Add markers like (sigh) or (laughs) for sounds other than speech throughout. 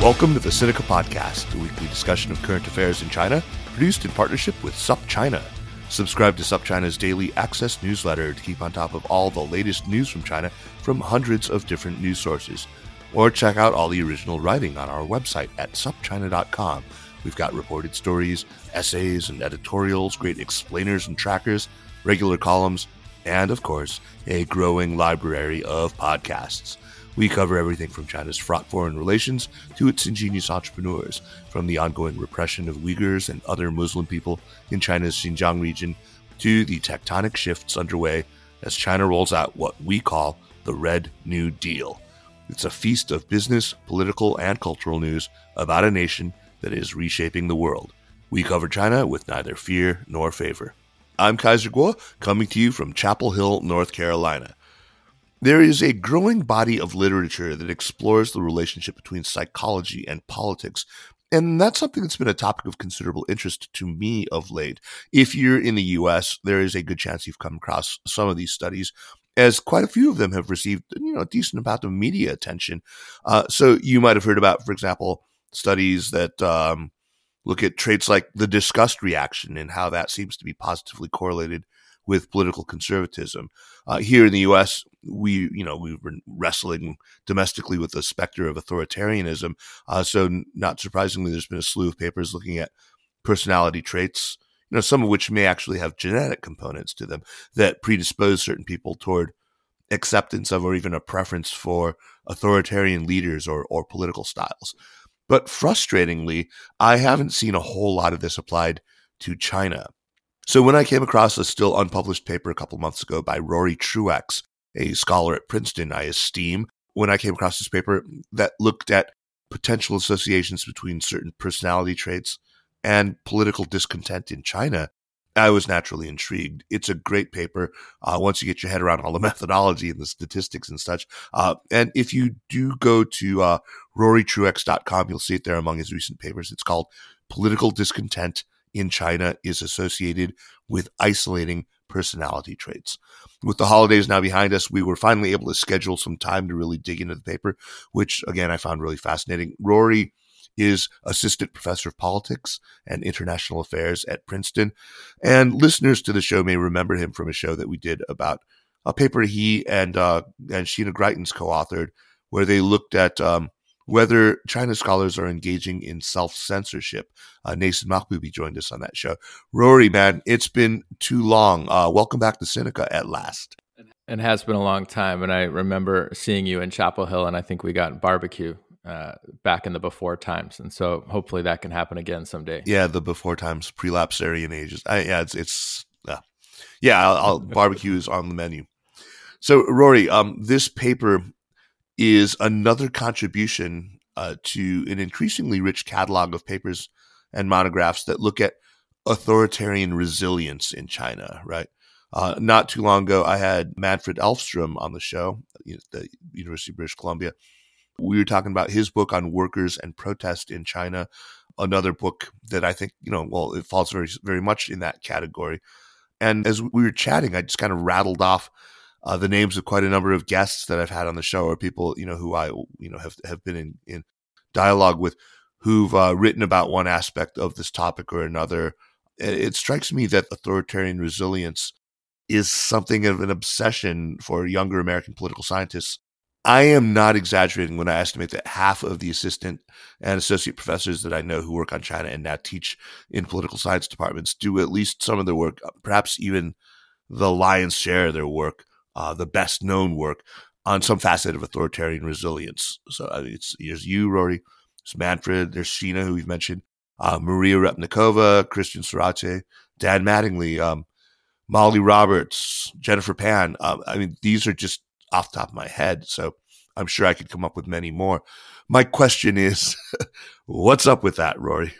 Welcome to the Sinica Podcast, a weekly discussion of current affairs in China, produced in partnership with SupChina. Subscribe to SupChina's daily access newsletter to keep on top of all the latest news from China from hundreds of different news sources. Or check out all the original writing on our website at supchina.com. We've got reported stories, essays, and editorials, great explainers and trackers, regular columns, and of course, a growing library of podcasts. We cover everything from China's fraught foreign relations to its ingenious entrepreneurs, from the ongoing repression of Uyghurs and other Muslim people in China's Xinjiang region to the tectonic shifts underway as China rolls out what we call the Red New Deal. It's a feast of business, political, and cultural news about a nation that is reshaping the world. We cover China with neither fear nor favor. I'm Kaiser Kuo, coming to you from Chapel Hill, North Carolina. There is a growing body of literature that explores the relationship between psychology and politics. And that's something that's been a topic of considerable interest to me of late. If you're in the US, there is a good chance you've come across some of these studies, as quite a few of them have received you know a decent amount of media attention. Uh, so you might have heard about, for example, studies that um, look at traits like the disgust reaction and how that seems to be positively correlated with political conservatism. Uh, here in the U.S., we, you know, we've been wrestling domestically with the specter of authoritarianism. Uh, so, not surprisingly, there's been a slew of papers looking at personality traits, you know, some of which may actually have genetic components to them that predispose certain people toward acceptance of or even a preference for authoritarian leaders or, or political styles. But frustratingly, I haven't seen a whole lot of this applied to China. So when I came across a still unpublished paper a couple months ago by Rory Truex, a scholar at Princeton I esteem, when I came across this paper that looked at potential associations between certain personality traits and political discontent in China, I was naturally intrigued. It's a great paper uh, once you get your head around all the (laughs) methodology and the statistics and such. Uh, and if you do go to uh, rorytruex.com, you'll see it there among his recent papers. It's called Political Discontent in China is associated with isolating personality traits. With the holidays now behind us, we were finally able to schedule some time to really dig into the paper, which again I found really fascinating. Rory is assistant professor of politics and international affairs at Princeton, and listeners to the show may remember him from a show that we did about a paper he and uh, and Sheena Greitens co-authored, where they looked at um, whether China scholars are engaging in self censorship. Uh, Nason Mahboubi joined us on that show. Rory, man, it's been too long. Uh, welcome back to Sinica at last. It has been a long time. And I remember seeing you in Chapel Hill, and I think we got barbecue uh, back in the before times. And so hopefully that can happen again someday. Yeah, the before times, prelapsarian ages. I, yeah, it's, it's uh, yeah, I'll, I'll barbecue is on the menu. So, Rory, um, this paper is another contribution uh, to an increasingly rich catalog of papers and monographs that look at authoritarian resilience in China, right? Uh, not too long ago, I had Manfred Elfstrom on the show, at the University of British Columbia. We were talking about his book on workers and protest in China, another book that I think, you know, well, it falls very, very much in that category. And as we were chatting, I just kind of rattled off uh, the names of quite a number of guests that I've had on the show or people, you know, who I, you know, have, have been in, in dialogue with who've uh, written about one aspect of this topic or another. It, it strikes me that authoritarian resilience is something of an obsession for younger American political scientists. I am not exaggerating when I estimate that half of the assistant and associate professors that I know who work on China and now teach in political science departments do at least some of their work, perhaps even the lion's share of their work, uh, the best known work on some facet of authoritarian resilience. So I mean, it's there's you, Rory, there's Manfred, there's Sheena, who we've mentioned, uh, Maria Repnikova, Christian Sorace, Dan Mattingly, um, Molly Roberts, Jennifer Pan. Um, I mean, these are just off top of my head. So I'm sure I could come up with many more. My question is, (laughs) what's up with that, Rory?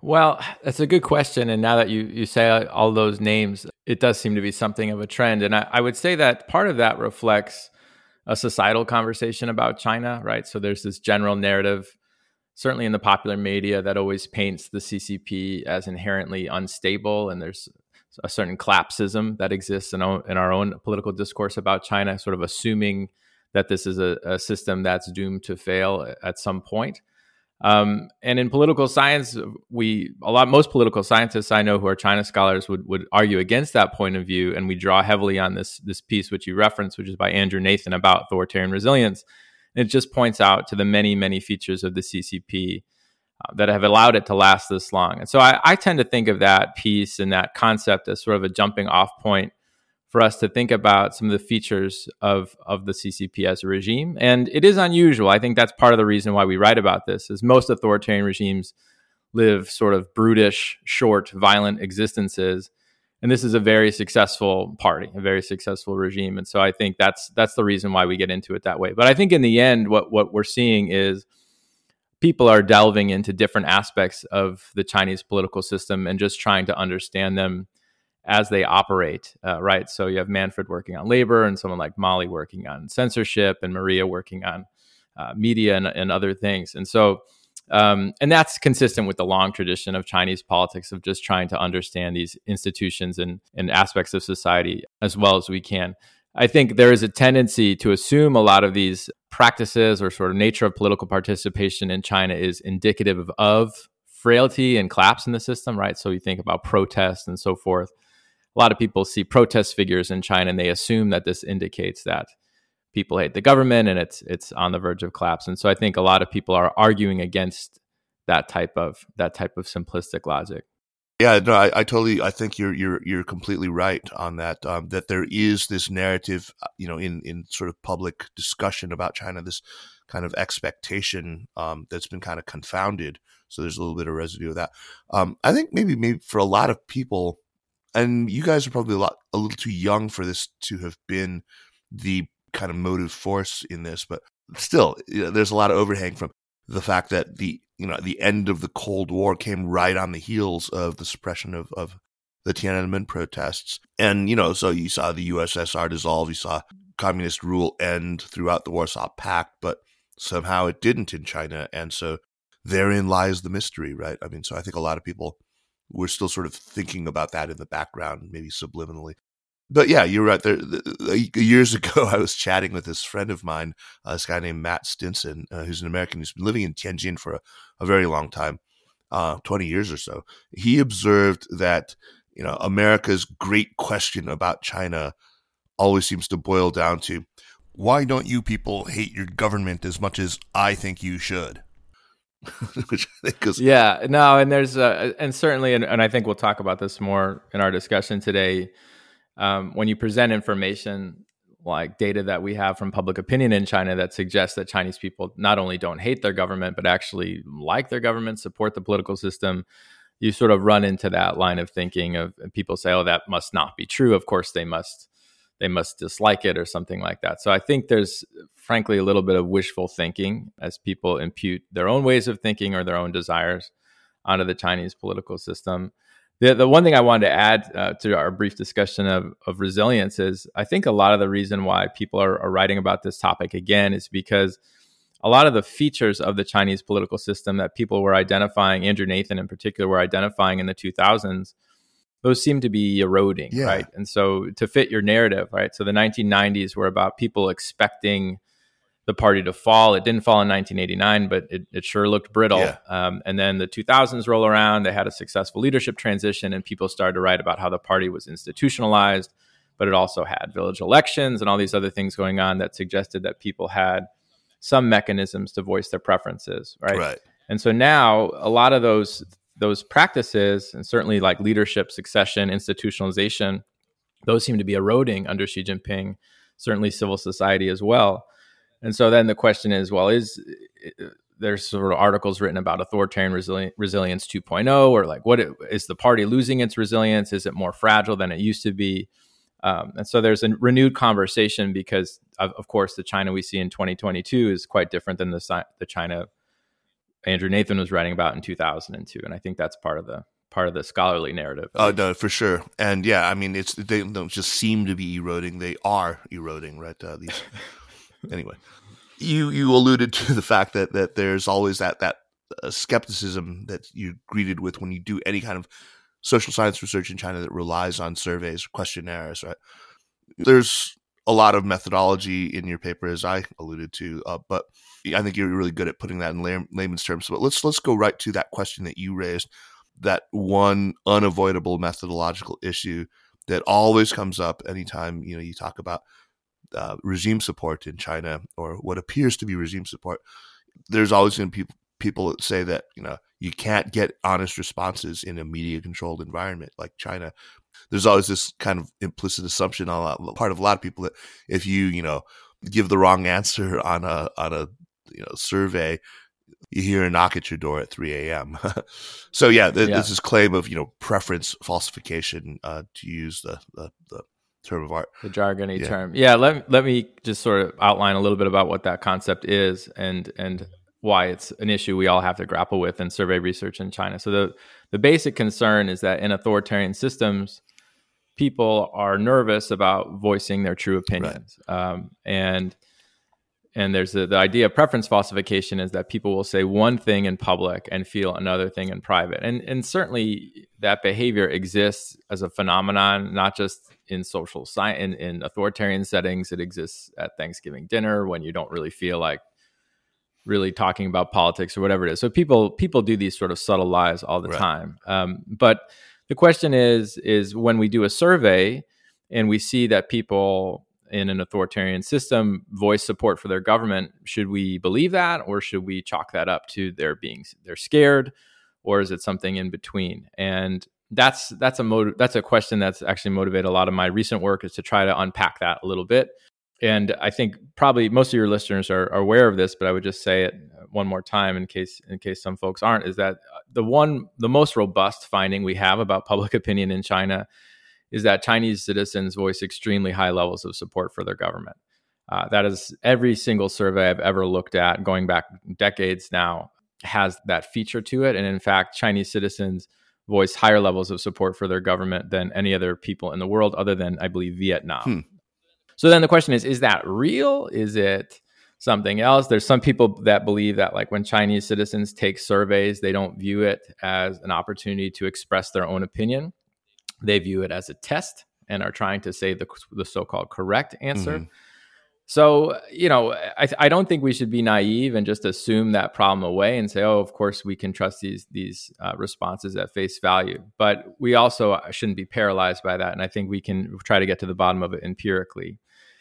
Well, that's a good question. And now that you, you say all those names, it does seem to be something of a trend. And I, I would say that part of that reflects a societal conversation about China, right? So there's this general narrative, certainly in the popular media, that always paints the CCP as inherently unstable. And there's a certain collapsism that exists in, in our own political discourse about China, sort of assuming that this is a, a system that's doomed to fail at some point. Um, and in political science, we a lot most political scientists I know who are China scholars would would argue against that point of view, and we draw heavily on this this piece which you referenced, which is by Andrew Nathan about authoritarian resilience. And it just points out to the many many features of the CCP uh, that have allowed it to last this long. And so I, I tend to think of that piece and that concept as sort of a jumping off point for us to think about some of the features of of the CCP as a regime. And it is unusual. I think that's part of the reason why we write about this. Is most authoritarian regimes live sort of brutish, short, violent existences. And this is a very successful party, a very successful regime. And so I think that's that's the reason why we get into it that way. But I think in the end, what what we're seeing is people are delving into different aspects of the Chinese political system and just trying to understand them as they operate, uh, right? So you have Manfred working on labor, and someone like Molly working on censorship, and Maria working on uh, media and, and, other things. And so, um, and that's consistent with the long tradition of Chinese politics of just trying to understand these institutions and, and aspects of society as well as we can. I think there is a tendency to assume a lot of these practices or sort of nature of political participation in China is indicative of, of frailty and collapse in the system, right? So you think about protests and so forth a lot of people see protest figures in China and they assume that this indicates that people hate the government and it's it's on the verge of collapse. And so I think a lot of people are arguing against that type of that type of simplistic logic. Yeah, no, I, I totally. I think you're you're you're completely right on that. Um, that there is this narrative, uh, you know, in in sort of public discussion about China, this kind of expectation um, that's been kind of confounded. So there's a little bit of residue of that. Um, I think maybe maybe for a lot of people, and you guys are probably a lot a little too young for this to have been the kind of motive force in this, but still, you know, there's a lot of overhang from the fact that the you know the end of the Cold War came right on the heels of the suppression of, of the Tiananmen protests, and you know, so you saw the USSR dissolve, you saw communist rule end throughout the Warsaw Pact, but somehow it didn't in China, and so therein lies the mystery, right? I mean, so I think a lot of people we're still sort of thinking about that in the background, maybe subliminally. But yeah, you're right. There, the, years (laughs) ago, I was chatting with this friend of mine, uh, this guy named Matt Stinson, uh, who's an American who's been living in Tianjin for a, a very long time, uh, 20 years or so. He observed that, you know, America's great question about China always seems to boil down to why don't you people hate your government as much as I think you should? (laughs) Which I think is yeah, no, and there's and certainly, and, and I think we'll talk about this more in our discussion today. Um, when you present information like data that we have from public opinion in China that suggests that Chinese people not only don't hate their government but actually like their government, support the political system, you sort of run into that line of thinking of people say, "Oh, that must not be true." Of course, they must they must dislike it or something like that. So I think there's frankly a little bit of wishful thinking as people impute their own ways of thinking or their own desires onto the Chinese political system. The, the one thing I wanted to add uh, to our brief discussion of, of resilience is I think a lot of the reason why people are, are writing about this topic again is because a lot of the features of the Chinese political system that people were identifying, Andrew Nathan in particular, were identifying in the 2000s those seem to be eroding, yeah. right? And so to fit your narrative, right? So the 1990s were about people expecting the party to fall. It didn't fall in 1989, but it, it sure looked brittle. Yeah. Um, and then the 2000s roll around, they had a successful leadership transition, and people started to write about how the party was institutionalized, but it also had village elections and all these other things going on that suggested that people had some mechanisms to voice their preferences, right? Right. And so now a lot of those those practices, and certainly like leadership, succession, institutionalization, those seem to be eroding under Xi Jinping. Certainly, civil society as well. And so then the question is, well, is there's sort of articles written about authoritarian resili- resilience 2.0, or like what it, is the party losing its resilience? Is it more fragile than it used to be? Um, and so there's a renewed conversation because, of, of, course, the China we see in 2022 is quite different than the the China Andrew Nathan was writing about in 2002, and I think that's part of the part of the scholarly narrative. Oh uh, no, for sure. And yeah, I mean, it's they don't just seem to be eroding; they are eroding, right? Uh, these (laughs) anyway, you you alluded to the fact that that there's always that that uh, skepticism that you're greeted with when you do any kind of social science research in China that relies on surveys, questionnaires, right? There's a lot of methodology in your paper, as I alluded to, uh, but I think you're really good at putting that in layman's terms. But let's let's go right to that question that you raised, that one unavoidable methodological issue that always comes up anytime you know you talk about uh, regime support in China or what appears to be regime support, there's always going to be people that say that you know you can't get honest responses in a media controlled environment like China. There's always this kind of implicit assumption on a part of a lot of people that if you you know give the wrong answer on a on a you know survey, you hear a knock at your door at 3 a.m. (laughs) so yeah, th- yeah, this is claim of you know preference falsification uh, to use the, the, the term of art. The jargony yeah. term. Yeah, let let me just sort of outline a little bit about what that concept is and and why it's an issue we all have to grapple with in survey research in China. So the the basic concern is that in authoritarian systems, people are nervous about voicing their true opinions, right. um, and and there's the, the idea of preference falsification is that people will say one thing in public and feel another thing in private. And and certainly that behavior exists as a phenomenon not just in social science in, in authoritarian settings. It exists at thanksgiving dinner when you don't really feel like really talking about politics or whatever it is. So people people do these sort of subtle lies all the right. time. Um, but the question is is when we do a survey and we see that people in an authoritarian system voice support for their government should we believe that or should we chalk that up to their being they're scared or is it something in between? And that's that's a motive that's a question that's actually motivated a lot of my recent work is to try to unpack that a little bit. And i think probably most of your listeners are, are aware of this but i would just say it one more time in case in case some folks aren't is that uh, the one the most robust finding we have about public (laughs) opinion in china is that Chinese citizens voice extremely high levels of support for their government. Uh, that is every single survey I've ever looked at, going back decades now, has that feature to it. And in fact, Chinese citizens voice higher levels of support for their government than any other people in the world, other than, I believe, Vietnam. Hmm. So then the question is is that real? Is it something else? There's some people that believe that, like, when Chinese citizens take surveys, they don't view it as an opportunity to express their own opinion they view it as a test and are trying to say the, the so-called correct answer. Mm-hmm. So, you know, I, I don't think we should be naive and just assume that problem away and say, oh, of course we can trust these these uh, responses at face value. But we also uh, shouldn't be paralyzed by that. And I think we can try to get to the bottom of it empirically.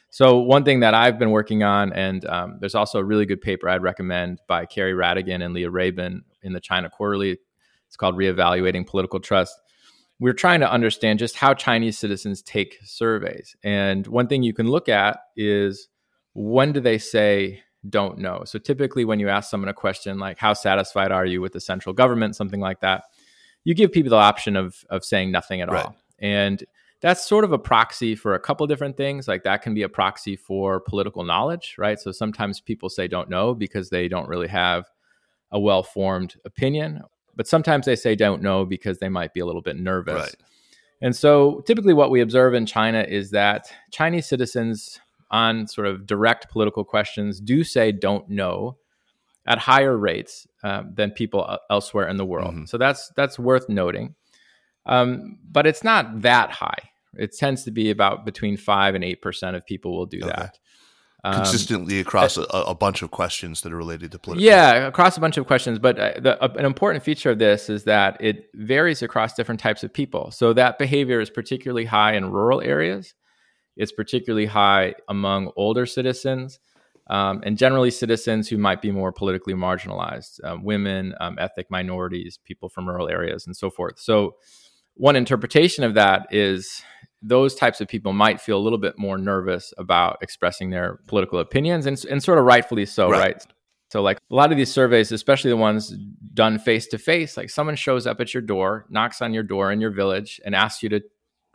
So, one thing that I've been working on, and um, there's also a really good paper I'd recommend by Kerry Ratigan and Leah Rabin in the China Quarterly. It's called Reevaluating Political Trust we're trying to understand just how Chinese citizens take surveys. And one thing you can look at is when do they say don't know? So typically, when you ask someone a question like, How satisfied are you with the central government? something like that, you give people the option of, of saying nothing at right. all. And that's sort of a proxy for a couple different things. Like that can be a proxy for political knowledge, right? So sometimes people say don't know because they don't really have a well formed opinion but sometimes they say don't know because they might be a little bit nervous. Right. And so typically what we observe in China is that Chinese citizens on sort of direct political questions do say don't know at higher rates um, than people elsewhere in the world. Mm-hmm. So that's that's worth noting. Um, but it's not that high. It tends to be about between five and eight percent of people will do okay. that. Um, consistently across uh, a, a, bunch of questions that are related to political. Yeah, across a bunch of questions. But uh, the, uh, an important feature of this is that it varies across different types of people. So that behavior is particularly high in rural areas. It's particularly high among older citizens. Um, and generally citizens who might be more politically marginalized, um, women, um, ethnic minorities, people from rural areas, and so forth. So, one interpretation of that is those types of people might feel a little bit more nervous about expressing their political opinions and, and sort of rightfully so, right. right? So, like a lot of these surveys, especially the ones done face to face, like someone shows up at your door, knocks on your door in your village, and asks you to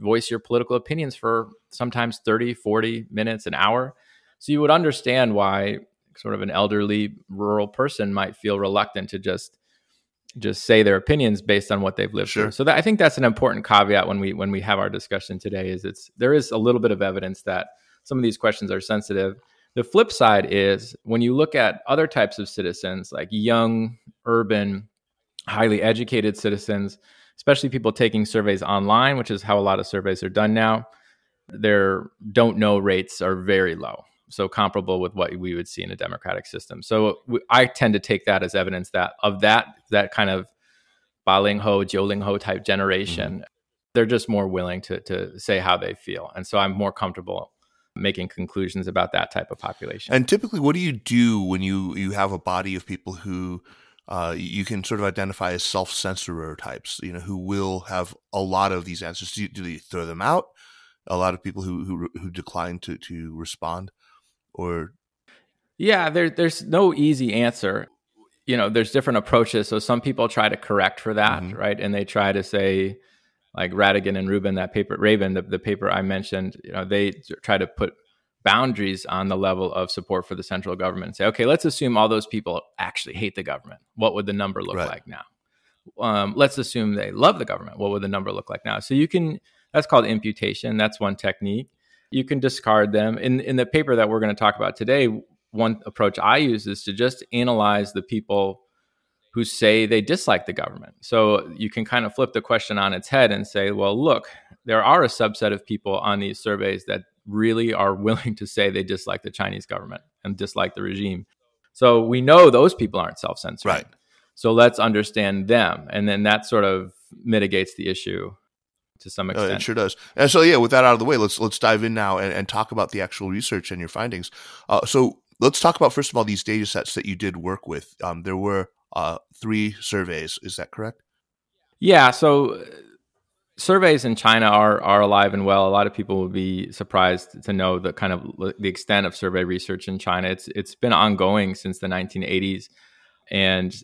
voice your political opinions for sometimes 30, 40 minutes, an hour. So, you would understand why sort of an elderly rural person might feel reluctant to just just say their opinions based on what they've lived sure. through. So that, I think that's an important caveat when we when we have our discussion today. Is it's there is a little bit of evidence that some of these questions are sensitive. The flip side is when you look at other types of citizens, like young, urban, highly educated citizens, especially people taking surveys online, which is how a lot of surveys are done now. Their don't know rates are very low so comparable with what we would see in a democratic system. So I tend to take that as evidence that of that that kind of Ba Ling Hou, Jiu Ling Hou type generation, mm-hmm. they're just more willing to to say how they feel, and so I'm more comfortable making conclusions about that type of population. And typically, what do you do when you you have a body of people who uh, you can sort of identify as self-censorer types, you know, who will have a lot of these answers. Do you, do you throw them out? A lot of people who who, who decline to to respond or yeah there, there's no easy answer. You know there's different approaches so some people try to correct for that mm-hmm. right? And they try to say like ratigan and rubin that paper rabin the, the paper i mentioned you know they try to put boundaries on the level of support for the central government and say okay let's assume all those people actually hate the government. What would the number look right. like now? Um, let's assume they love the government. What would the number look like now? So you can that's called imputation. That's one technique you can discard them. In in the paper that we're going to talk about today, one approach I use is to just analyze the people who say they dislike the government. So you can kind of flip the question on its head and say, well, look, there are a subset of people on these surveys that really are willing to say they dislike the Chinese government and dislike the regime. So we know those people aren't self-censoring. Right. So let's understand them. And then that sort of mitigates the issue to some extent. Uh, it sure does. And so, yeah, with that out of the way, let's let's dive in now and, and talk about the actual research and your findings. Uh, so, let's talk about first of all these data sets that you did work with. Um, there were uh, three surveys. Is that correct? Yeah. So. Uh, surveys in China are are alive and well. A lot of people would be surprised to know the kind of the extent of survey research in China. It's it's been ongoing since the 1980s, and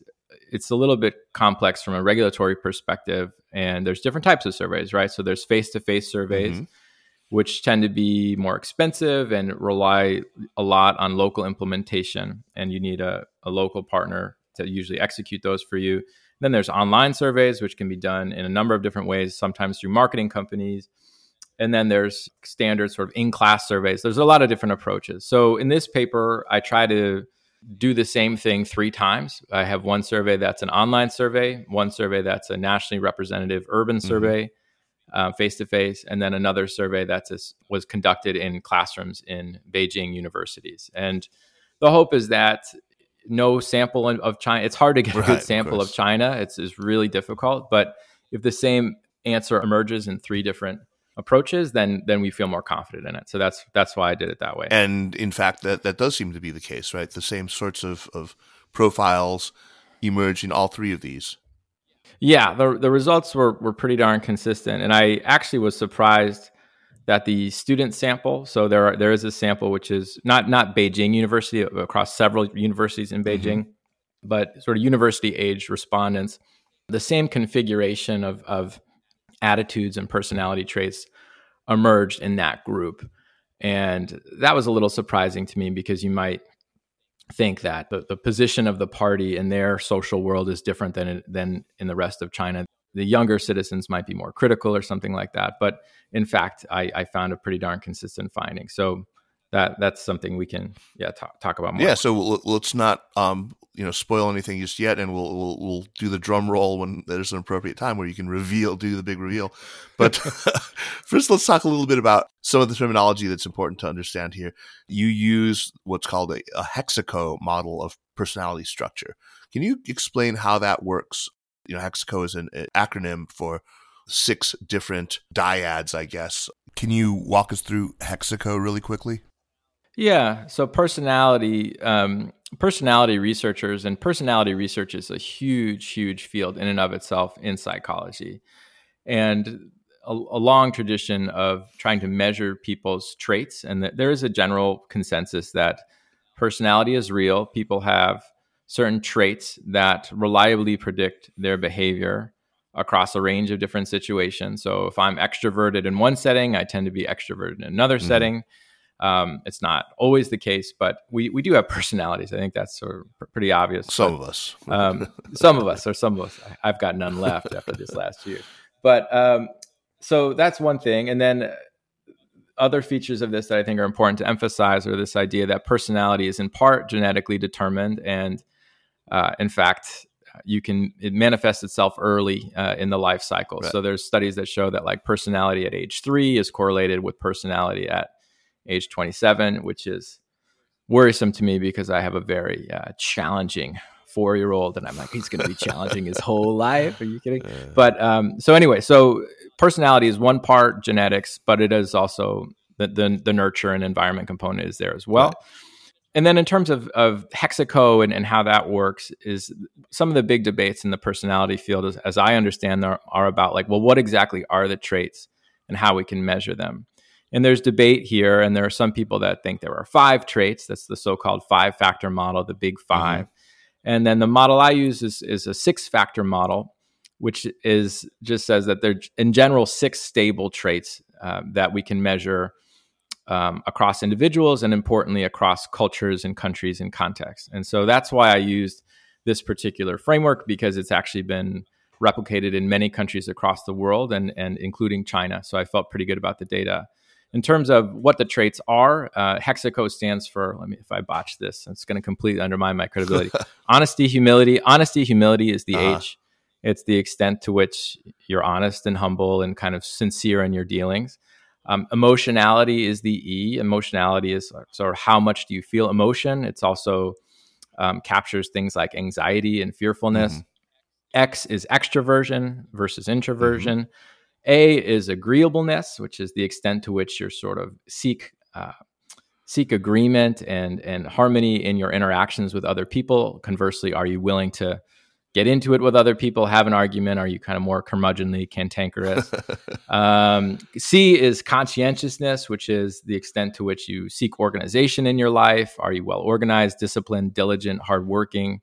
it's a little bit complex from a regulatory perspective and there's different types of surveys right? So there's face-to-face surveys mm-hmm. which tend to be more expensive and rely a lot on local implementation and you need a, a local partner to usually execute those for you. Then there's online surveys which can be done in a number of different ways sometimes through marketing companies. And then there's standard sort of in-class surveys. There's a lot of different approaches. So in this paper i try to do the same thing three times. I have one survey that's an online survey, one survey that's a nationally representative urban mm-hmm. survey, face to face, and then another survey that was conducted in classrooms in Beijing universities. And the hope is that no sample of China. It's hard to get right, a good sample of, of China. It's, it's really difficult. But if the same answer emerges in three different approaches, then then we feel more confident in it. So that's that's why I did it that way. And in fact, that that does seem to be the case, right? The same sorts of of profiles emerge in all three of these. Yeah, the the results were were pretty darn consistent, and I actually was surprised that the student sample. So there are, there is a sample which is not not Beijing University across several universities in mm-hmm. Beijing, mm-hmm. but sort of university age respondents. The same configuration of of attitudes and personality traits emerged in that group. And that was a little surprising to me because you might think that the, the position of the party in their social world is different than, than in the rest of China. The younger citizens might be more critical or something like that. But in fact, I, I found a pretty darn consistent finding. So that that's something we can yeah talk, talk about more. Yeah, so let's not um, you know spoil anything just yet, and we'll, we'll we'll do the drum roll when there's an appropriate time where you can reveal, do the big reveal. But (laughs) first, let's talk a little bit about some of the terminology that's important to understand here. You use what's called a, a hexaco model of personality structure. Can you explain how that works? You know, hexaco is an, an acronym for six different dyads, I guess. Can you walk us through hexaco really quickly? Yeah. So personality, um, personality researchers and personality research is a huge, huge field in and of itself in psychology, and a, a long tradition of trying to measure people's traits. And that there is a general consensus that personality is real. People have certain traits that reliably predict their behavior across a range of different situations. So if I'm extroverted in one setting, I tend to be extroverted in another mm-hmm. setting. Um, it's not always the case, but we, we do have personalities. I think that's sort of pretty obvious. Some but, of us. (laughs) um, some of us, or some of us. I, have got none left after this last year. But um, so that's one thing. And then other features of this that I think are important to emphasize are this idea that personality is in part genetically determined. And uh, in fact, you can it manifests itself early uh, in the life cycle. Right. So there's studies that show that like personality at age three is correlated with personality at age 27, which is worrisome to me because I have a very uh, challenging four year old, and I'm like, he's going to be (laughs) challenging his whole life. Are you kidding? But um, so anyway, so personality is one part genetics, but it is also the, the, the nurture and environment component is there as well. Right and then in terms of, of hexaco and, and how that works is some of the big debates in the personality field as, as i understand are, are about like well what exactly are the traits and how we can measure them and there's debate here and there are some people that think there are five traits that's the so-called five factor model the big mm-hmm. 5 mm-hmm. and then the model i use is, is a six factor model which is just says that there in general six stable traits uh, that we can measure um, across individuals and importantly across cultures and countries and contexts. And so that's why I used this particular framework because it's actually been replicated in many countries across the world and, and including China. So I felt pretty good about the data. In terms of what the traits are, uh, Hexaco stands for, let me, if I botch this, it's going to completely undermine my credibility. (laughs) honesty, humility. Honesty, humility is the uh-huh. H. It's the extent to which you're honest and humble and kind of sincere in your dealings. Um, emotionality is the E. Emotionality is sort of how much do you feel emotion. It's also um, captures things like anxiety and fearfulness. Mm-hmm. X is extroversion versus introversion. Mm-hmm. A is agreeableness, which is the extent to which you're sort of seek uh, seek agreement and and harmony in your interactions with other people. Conversely, are you willing to get into it with other people, have an argument? Are you kind of more curmudgeonly, cantankerous? (laughs) um, C is conscientiousness, which is the extent to which you seek organization in your life. Are you well organized, disciplined, diligent, hardworking?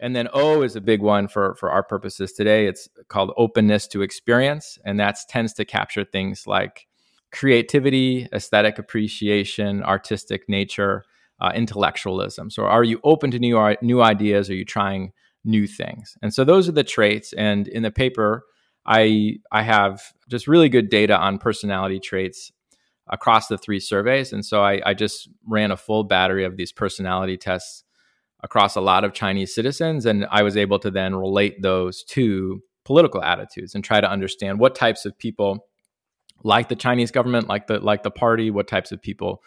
And then O is a big one for, for our purposes today. It's called openness to experience. And that tends to capture things like creativity, aesthetic appreciation, artistic nature, uh, intellectualism. So are you open to new, new ideas? Are you trying new things. And so those are the traits. And in the paper, I I have just really good data on personality traits across the three surveys. And so I, I just ran a full battery of these personality tests across a lot of Chinese citizens. And I was able to then relate those to political attitudes and try to understand what types of people like the Chinese government, like the like the party, what types of people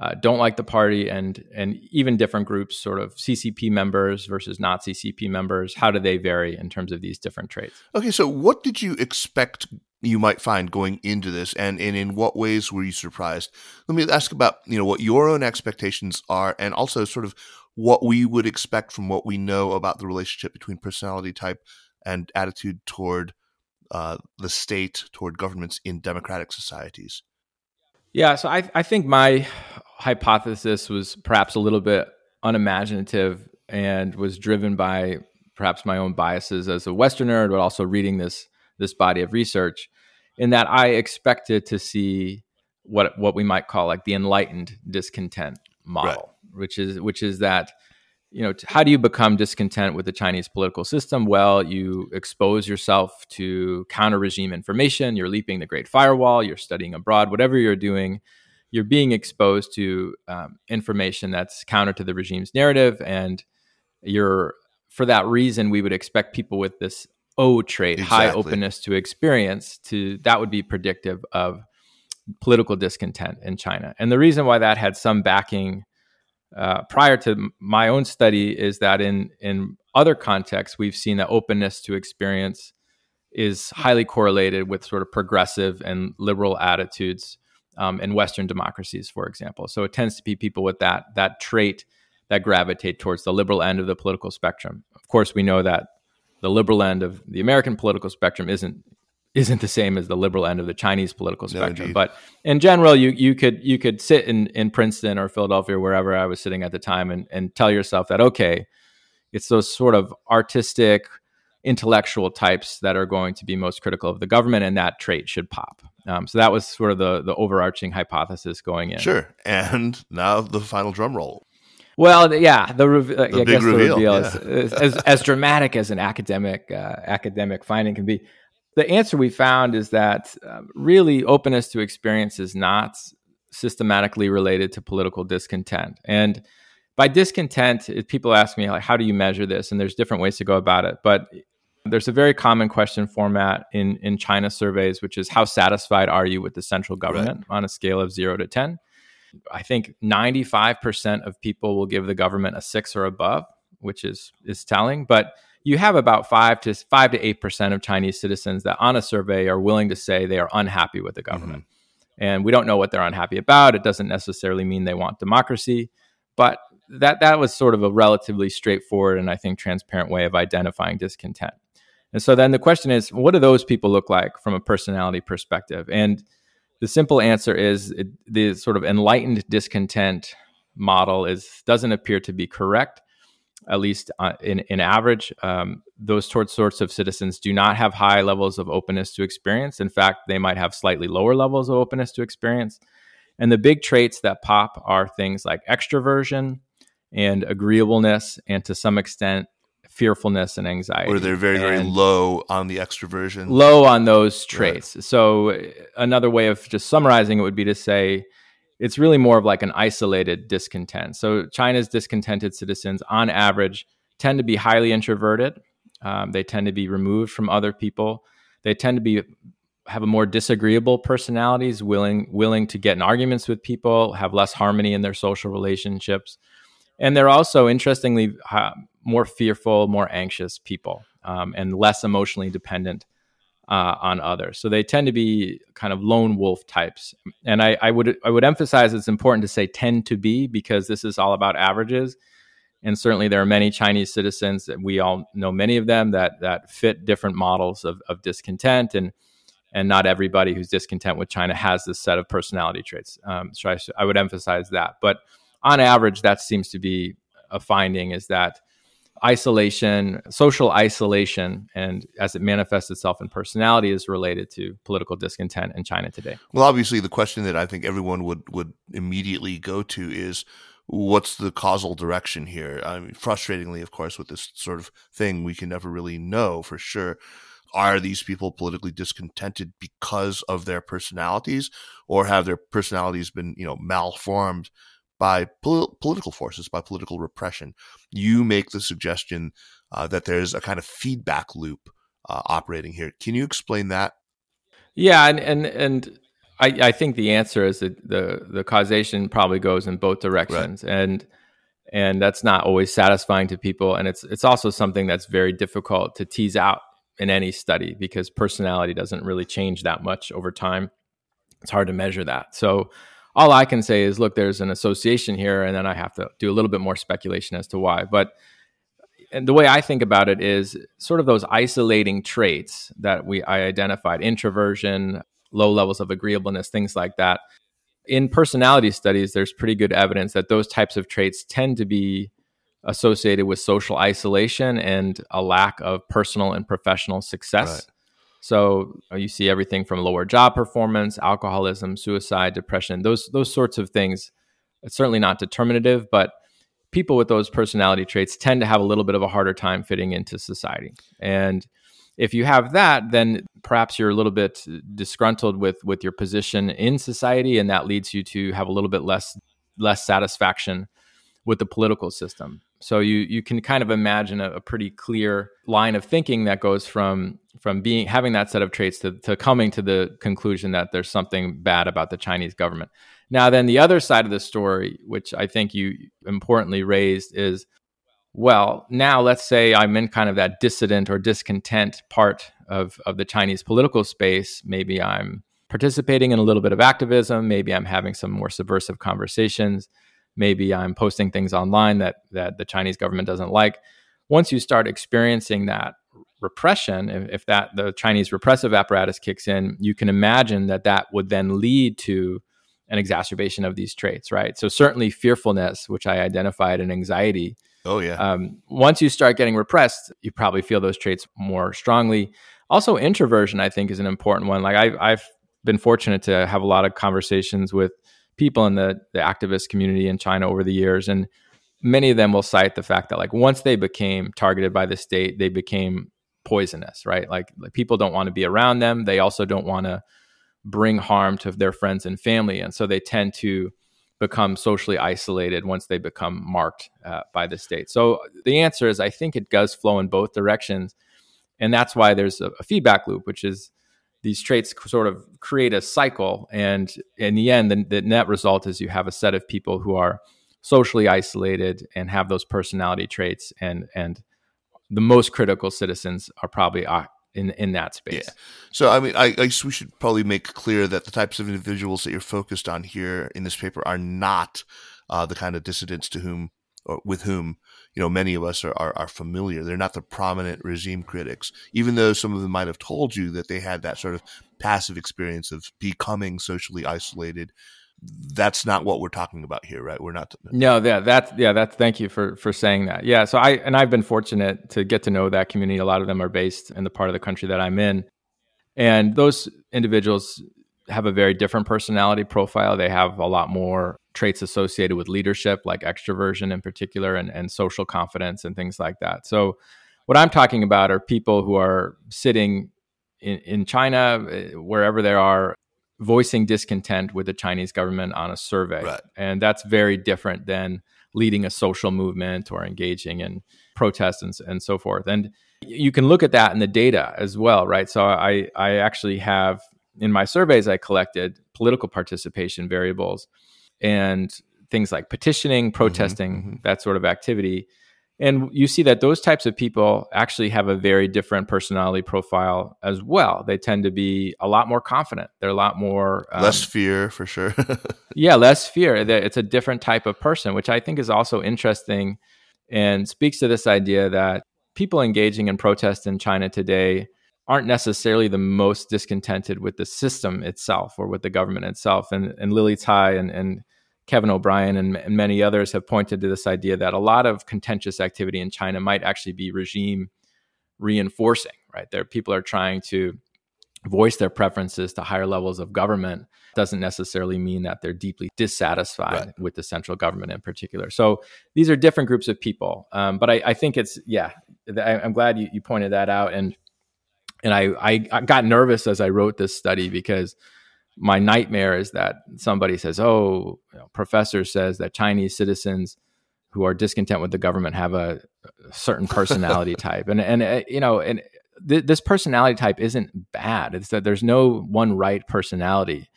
uh, don't like the party and and even different groups sort of ccp members versus not ccp members how do they vary in terms of these different traits okay so what did you expect you might find going into this and, and in what ways were you surprised let me ask about you know what your own expectations are and also sort of what we would expect from what we know about the relationship between personality type and attitude toward uh, the state toward governments in democratic societies yeah, so I, I think my hypothesis was perhaps a little bit unimaginative and was driven by perhaps my own biases as a Westerner, but also reading this this body of research, in that I expected to see what what we might call like the enlightened discontent model, right. Which is which is that you know how do you become discontent with the Chinese political system? Well, you expose yourself to counter regime information. You're leaping the Great Firewall. You're studying abroad. Whatever you're doing, you're being exposed to um, information that's counter to the regime's narrative, and you're for that reason we would expect people with this O trait, exactly. high openness to experience, to that would be predictive of political discontent in China. And the reason why that had some backing uh, prior to my own study is that in in other contexts we've seen that openness to experience is highly correlated with sort of progressive and liberal attitudes um, in Western democracies, for example. So it tends to be people with that that trait that gravitate towards the liberal end of the political spectrum. Of course, we know that the liberal end of the American political spectrum isn't isn't the same as the liberal end of the Chinese political spectrum. No, but in general, you you could you could sit in in Princeton or Philadelphia or wherever I was sitting at the time and and tell yourself that okay, it's those sort of artistic intellectual types that are going to be most critical of the government, and that trait should pop. Um, so that was sort of the the overarching hypothesis going in. Sure, and now the final drum roll. Well, yeah, the, re- the I guess reveal, the reveal yeah. is, is, as, as dramatic as an academic uh, academic finding can be. The answer we found is that uh, really openness to experience is not systematically related to political discontent. And by discontent, people ask me like, how do you measure this? And there's different ways to go about it. But there's a very common question format in in China surveys, which is how satisfied are you with the central government right. on a scale of zero to ten? I think 95% of people will give the government a six or above, which is is telling. But you have about five to five to eight percent of Chinese citizens that on a survey are willing to say they are unhappy with the mm-hmm. government. Mm-hmm. And we don't know what they're unhappy about. It doesn't necessarily mean they want democracy, but that that was sort of a relatively straightforward and I think transparent way of identifying discontent. And so then the question is, what do those people look like from a personality perspective? And the simple answer is it, the sort of enlightened discontent model is doesn't appear to be correct at least uh, in, in average um, those sorts of citizens do not have high levels of openness to experience in fact they might have slightly lower levels of openness to experience and the big traits that pop are things like extroversion and agreeableness and to some extent fearfulness and anxiety. Or they're very, very low on the extroversion. Low on those traits. Right. So another way of just summarizing it would be to say it's really more of like an isolated discontent. So China's discontented citizens, on average, tend to be highly introverted. Um, they tend to be removed from other people. They tend to be have a more disagreeable personalities, willing willing to get in arguments with people, have less harmony in their social relationships, and they're also interestingly more fearful, more anxious people, um, and less emotionally dependent uh, on others. So they tend to be kind of lone wolf types. And I, I, would I would emphasize it's important to say tend to be because this is all about averages. And certainly there are many Chinese citizens that we all know many of them that that fit different models of, of discontent and and not everybody who's discontent with China has this set of personality traits. Um, so I, I would emphasize that. But on average, that seems to be a finding is that isolation, social isolation, and as it manifests itself in personality, is related to political discontent in China today. Well, obviously, the question that I think everyone would would immediately go to is what's the causal direction here? I mean, frustratingly, of course, with this sort of thing, we can never really know for sure. Are these people politically discontented because of their personalities, or have their personalities been, you know, malformed by pol- political forces, by political repression. You make the suggestion uh, that there's a kind of feedback loop uh, operating here. Can you explain that? Yeah, and and and I, I think the answer is that the the causation probably goes in both directions, right. and and that's not always satisfying to people, and it's it's also something that's very difficult to tease out in any study because personality doesn't really change that much over time. It's hard to measure that. So all I can say is, look, there's an association here, and then I have to do a little bit more speculation as to why. But and the way I think about it is sort of those isolating traits that we I identified: introversion, low levels of agreeableness, things like that. In personality studies, there's pretty good evidence that those types of traits tend to be associated with social isolation and a lack of personal and professional success. Right. So uh, you see everything from lower job performance, alcoholism, suicide, depression, those those sorts of things. It's certainly not determinative, but people with those personality traits tend to have a little bit of a harder time fitting into society. And if you have that, then perhaps you're a little bit disgruntled with with your position in society, and that leads you to have a little bit less less satisfaction with the political system. So you you can kind of imagine a, a, pretty clear line of thinking that goes from from being having that set of traits to, to coming to the conclusion that there's something bad about the Chinese government. Now, then the other side of the story, which I think you importantly raised, is well, now let's say I'm in kind of that dissident or discontent part of, of the Chinese political space. Maybe I'm participating in a little bit of activism. Maybe I'm having some more subversive conversations. Maybe I'm posting things online that, that the Chinese government doesn't like. Once you start experiencing that repression, if, if that the Chinese repressive apparatus kicks in, you can imagine that that would then lead to an exacerbation of these traits, right? So certainly fearfulness, which I identified, and anxiety Oh yeah. Um, once you start getting repressed, you probably feel those traits more strongly. Also, introversion, I think, is an important one. Like I've, I've been fortunate to have a lot of conversations with people in the, the activist community in China over the years, and many of them will cite the fact that like once they became targeted by the state, they became poisonous, right? Like, like people don't want to be around them. They also don't want to bring harm to their friends and family, and so they tend to become socially isolated once they become marked uh, by the state. So the answer is I think it does flow in both directions. And that's why there's a, a feedback loop, which is these traits sort of create a cycle. And in the end, the, the net result is you have a set of people who are socially isolated and have those personality traits and and the most critical citizens are probably uh, in in that space. Yeah. So I mean, I, I guess we should probably make clear that the types of individuals that you're focused on here in this paper are not uh, the kind of dissidents to whom or with whom you know many of us are, are, are familiar. They're not the prominent regime critics, even though some of them might have told you that they had that sort of passive experience of becoming socially isolated that's not what we're talking about here, right? We're not. No, yeah, that's yeah, that's. Thank you for for saying that. Yeah, so I and I've been fortunate to get to know that community. A lot of them are based in the part of the country that I'm in, and those individuals have a very different personality profile. They have a lot more traits associated with leadership, like extroversion in particular, and and social confidence and things like that. So, what I'm talking about are people who are sitting in, in China, eh, wherever they are, voicing discontent with the Chinese government on a survey. Right. And that's very different than leading a social movement or engaging in protests and, and so forth. And you can look at that in the data as well, right? So I, I actually have in my surveys, I collected political participation variables and things like petitioning, mm-hmm, protesting, mm-hmm, mm-hmm. that sort of activity. And you see that those types of people actually have a very different personality profile as well. They tend to be a lot more confident. They're a lot more um, less fear for sure. (laughs) yeah, less fear. It's a different type of person, which I think is also interesting and speaks to this idea that people engaging in protest in China today aren't necessarily the most discontented with the system itself or with the government itself. And, and Lily Tsai and, and Kevin O'Brien and, and, many others have pointed to this idea that a lot of contentious activity in China might actually be regime reinforcing, right? There, people are trying to voice their preferences to higher levels of government doesn't necessarily mean that they're deeply dissatisfied right. with the central government in particular. So these are different groups of people. Um, but I, I, think it's yeah, I, am glad you, you, pointed that out, and and I, I got nervous as I wrote this study because my nightmare is that somebody says, "Oh, you know, professor says that Chinese citizens who are discontent with the government have a, a certain (laughs) personality type," and and uh, you know, and th- this personality type isn't bad. It's that there's no one right personality,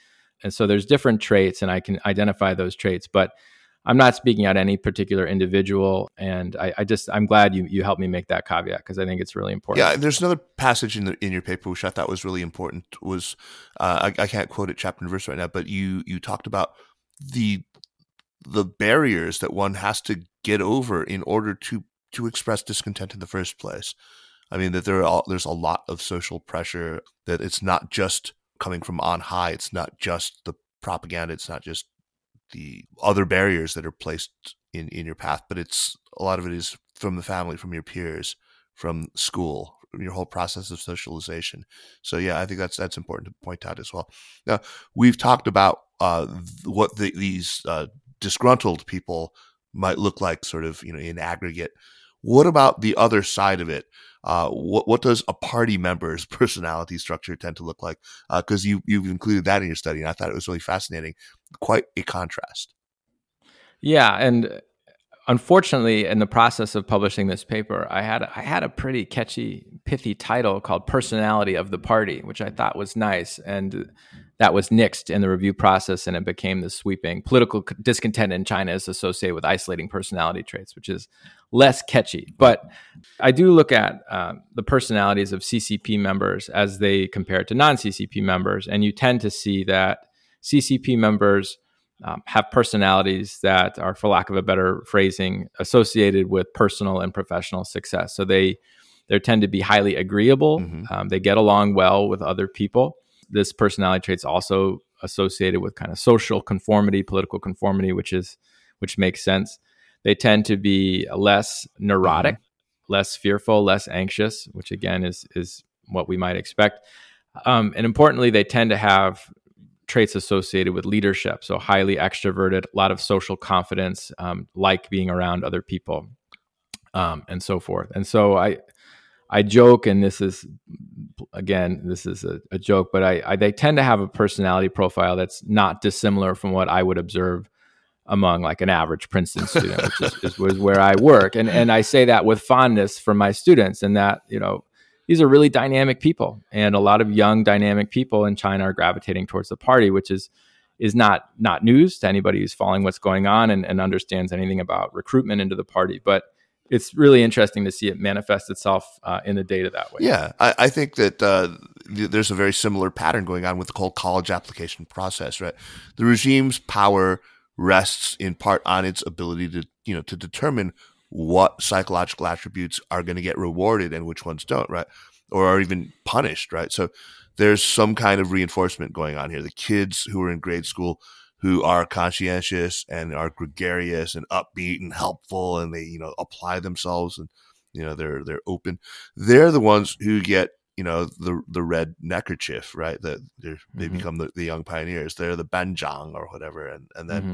and so there's different traits, and I can identify those traits, but I'm not speaking out any particular individual, and I, I, just I'm glad you you helped me make that caveat because I think it's really important. Yeah, there's another passage in the in your paper which I thought was really important. Was uh, I, I can't quote it chapter and verse right now, but you you talked about the the barriers that one has to get over in order to to express discontent in the first place. I mean that there are there's a lot of social pressure that it's not just coming from on high. It's not just the propaganda. It's not just the other barriers that are placed in in your path, but it's a lot of it is from the family, from your peers, from school, your whole process of socialization. So yeah, I think that's that's important to point out as well. Now we've talked about uh, what the, these uh, disgruntled people might look like, sort of you know in aggregate. What about the other side of it? Uh, what what does a party member's (laughs) personality structure tend to look like? Because uh, you you've included that in your study, and I thought it was really fascinating. Quite a contrast. Yeah, and unfortunately, in the process of publishing this paper, I had I had a pretty catchy, pithy title called "Personality of the Party," which I thought was nice, and that was nixed in the review process, and it became the sweeping political discontent in China is associated with isolating personality traits, which is less catchy. But I do look at uh, the personalities of CCP members as they compare to non CCP members. And you tend to see that CCP members um, have personalities that are, for lack of a better phrasing, associated with personal and professional success. So they, they tend to be highly agreeable. Mm-hmm. Um, they get along well with other people. This personality trait's also associated with kind of social conformity, political conformity, which is which makes sense. They tend to be less neurotic, mm-hmm. less fearful, less anxious, which again is is what we might expect. Um, and importantly, they tend to have traits associated with leadership. So highly extroverted, a lot of social confidence, um, like being around other people, um, and so forth. And so I, I joke, and this is again, this is a, a joke, but I, I, they tend to have a personality profile that's not dissimilar from what I would observe among like an average Princeton student, which is, is, (laughs) is, where I work. And and I say that with fondness for my students, and that you know these are really dynamic people, and a lot of young dynamic people in China are gravitating towards the party, which is is not not news to anybody who's following what's going on and, and understands anything about recruitment into the party, but it's really interesting to see it manifest itself uh, in the data that way. Yeah, I, I think that uh, th- there's a very similar pattern going on with the whole college application process, right? The regime's power rests in part on its ability to you know to determine what psychological attributes are going to get rewarded and which ones don't right or are even punished right so there's some kind of reinforcement going on here the kids who are in grade school who are conscientious and are gregarious and upbeat and helpful and they you know apply themselves and you know they're they're open they're the ones who get you know the the red neckerchief, right? That they mm-hmm. become the, the, young pioneers. They're the banzhang or whatever, and and then mm-hmm.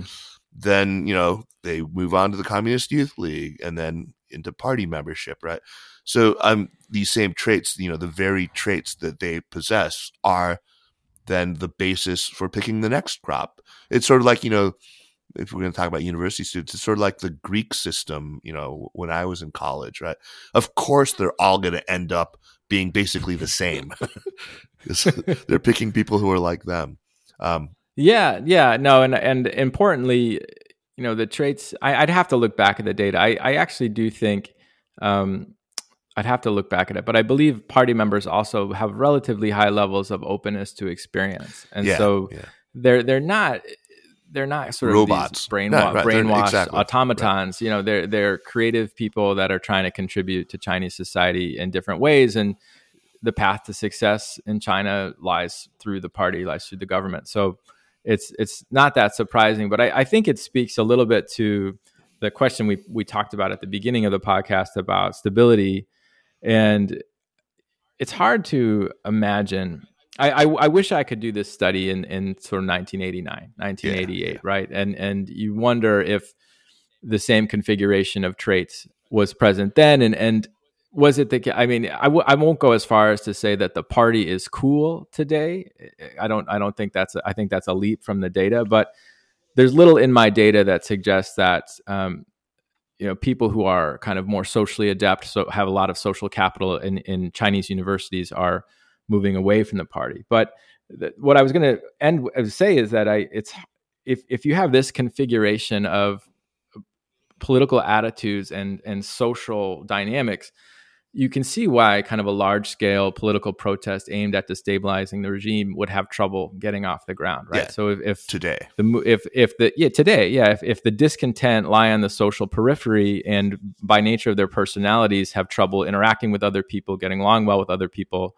Then you know they move on to the Communist Youth League and then into party membership, right? So um, these same traits, you know, the very traits that they possess are then the basis for picking the next crop. It's sort of like you know if we're going to talk about university students, it's sort of like the Greek system, you know, when I was in college, right? Of course, they're all going to end up being basically the same. (laughs) (laughs) they're picking people who are like them. Um, yeah, yeah, no, and and importantly, you know, the traits. I, would have to look back at the data. I, I actually do think. Um, I'd have to look back at it, but I believe party members also have relatively high levels of openness to experience, and yeah, so yeah. they're they're not they're not sort of robots, brainwa- no, right, brainwashed exactly, automatons. Right. You know, they're they're creative people that are trying to contribute to Chinese society in different ways, and the path to success in China lies through the party, lies through the government. So it's it's not that surprising, but I, I think it speaks a little bit to the question we we talked about at the beginning of the podcast about stability, and it's hard to imagine I, I, I wish I could do this study in in sort of 1989, 1988, yeah, yeah. right? And and you wonder if the same configuration of traits was present then, and and was it the? I mean, I w- I won't go as far as to say that the party is cool today. I don't I don't think that's a, I think that's a leap from the data, but there's little in my data that suggests that um, you know people who are kind of more socially adept, so have a lot of social capital in in Chinese universities are moving away from the party. But th- what I was going to end say is that I it's if if you have this configuration of political attitudes and and social dynamics you can see why kind of a large scale political protest aimed at destabilizing the regime would have trouble getting off the ground right yeah, so if, if today the if if the yeah today yeah if, if the discontent lie on the social periphery and by nature of their personalities have trouble interacting with other people getting along well with other people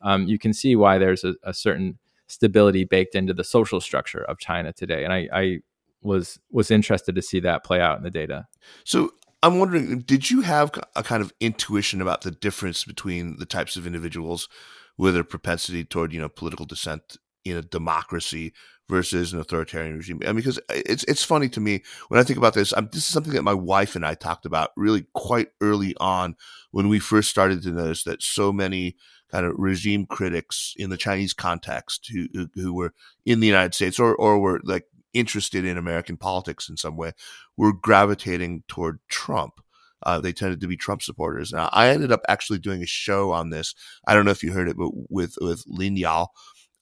um, you can see why there's a, a, certain stability baked into the social structure of China today. And I, I was was interested to see that play out in the data. So I'm wondering, did you have a kind of intuition about the difference between the types of individuals with a propensity toward, you know, political dissent in a democracy versus an authoritarian regime. I mean, because uh, it's it's funny to me when I think about this. I'm, this is something that my wife and I talked about really quite early on when we first started to notice that so many kind of regime critics in the Chinese context who who, who were in the United States or or were like interested in American politics in some way were gravitating toward Trump. Uh, they tended to be Trump supporters. And I ended up actually doing a show on this. I don't know if you heard it, but with with Lin Yao,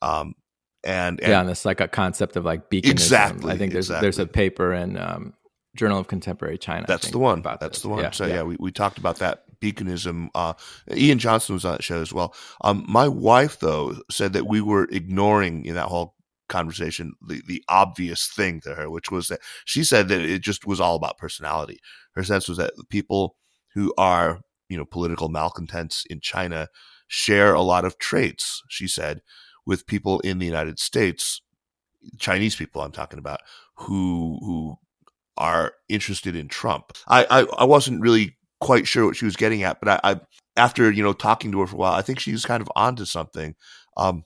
um, and, and yeah, and it's like a concept of like beaconism. Exactly. I think there's exactly. there's a paper in um, Journal of Contemporary China. That's think, the one. About That's this. the one. Yeah, so yeah. yeah, we, we talked about that beaconism. Uh, Ian Johnson was on that show as well. Um, my wife though said that we were ignoring in that whole conversation the, the obvious thing to her, which was that she said that it just was all about personality. Her sense was that people who are you know political malcontents in China share a lot of traits. She said with people in the United States, Chinese people I'm talking about, who who are interested in Trump. I I, I wasn't really quite sure what she was getting at, but I, I after you know talking to her for a while, I think she was kind of onto something. Um,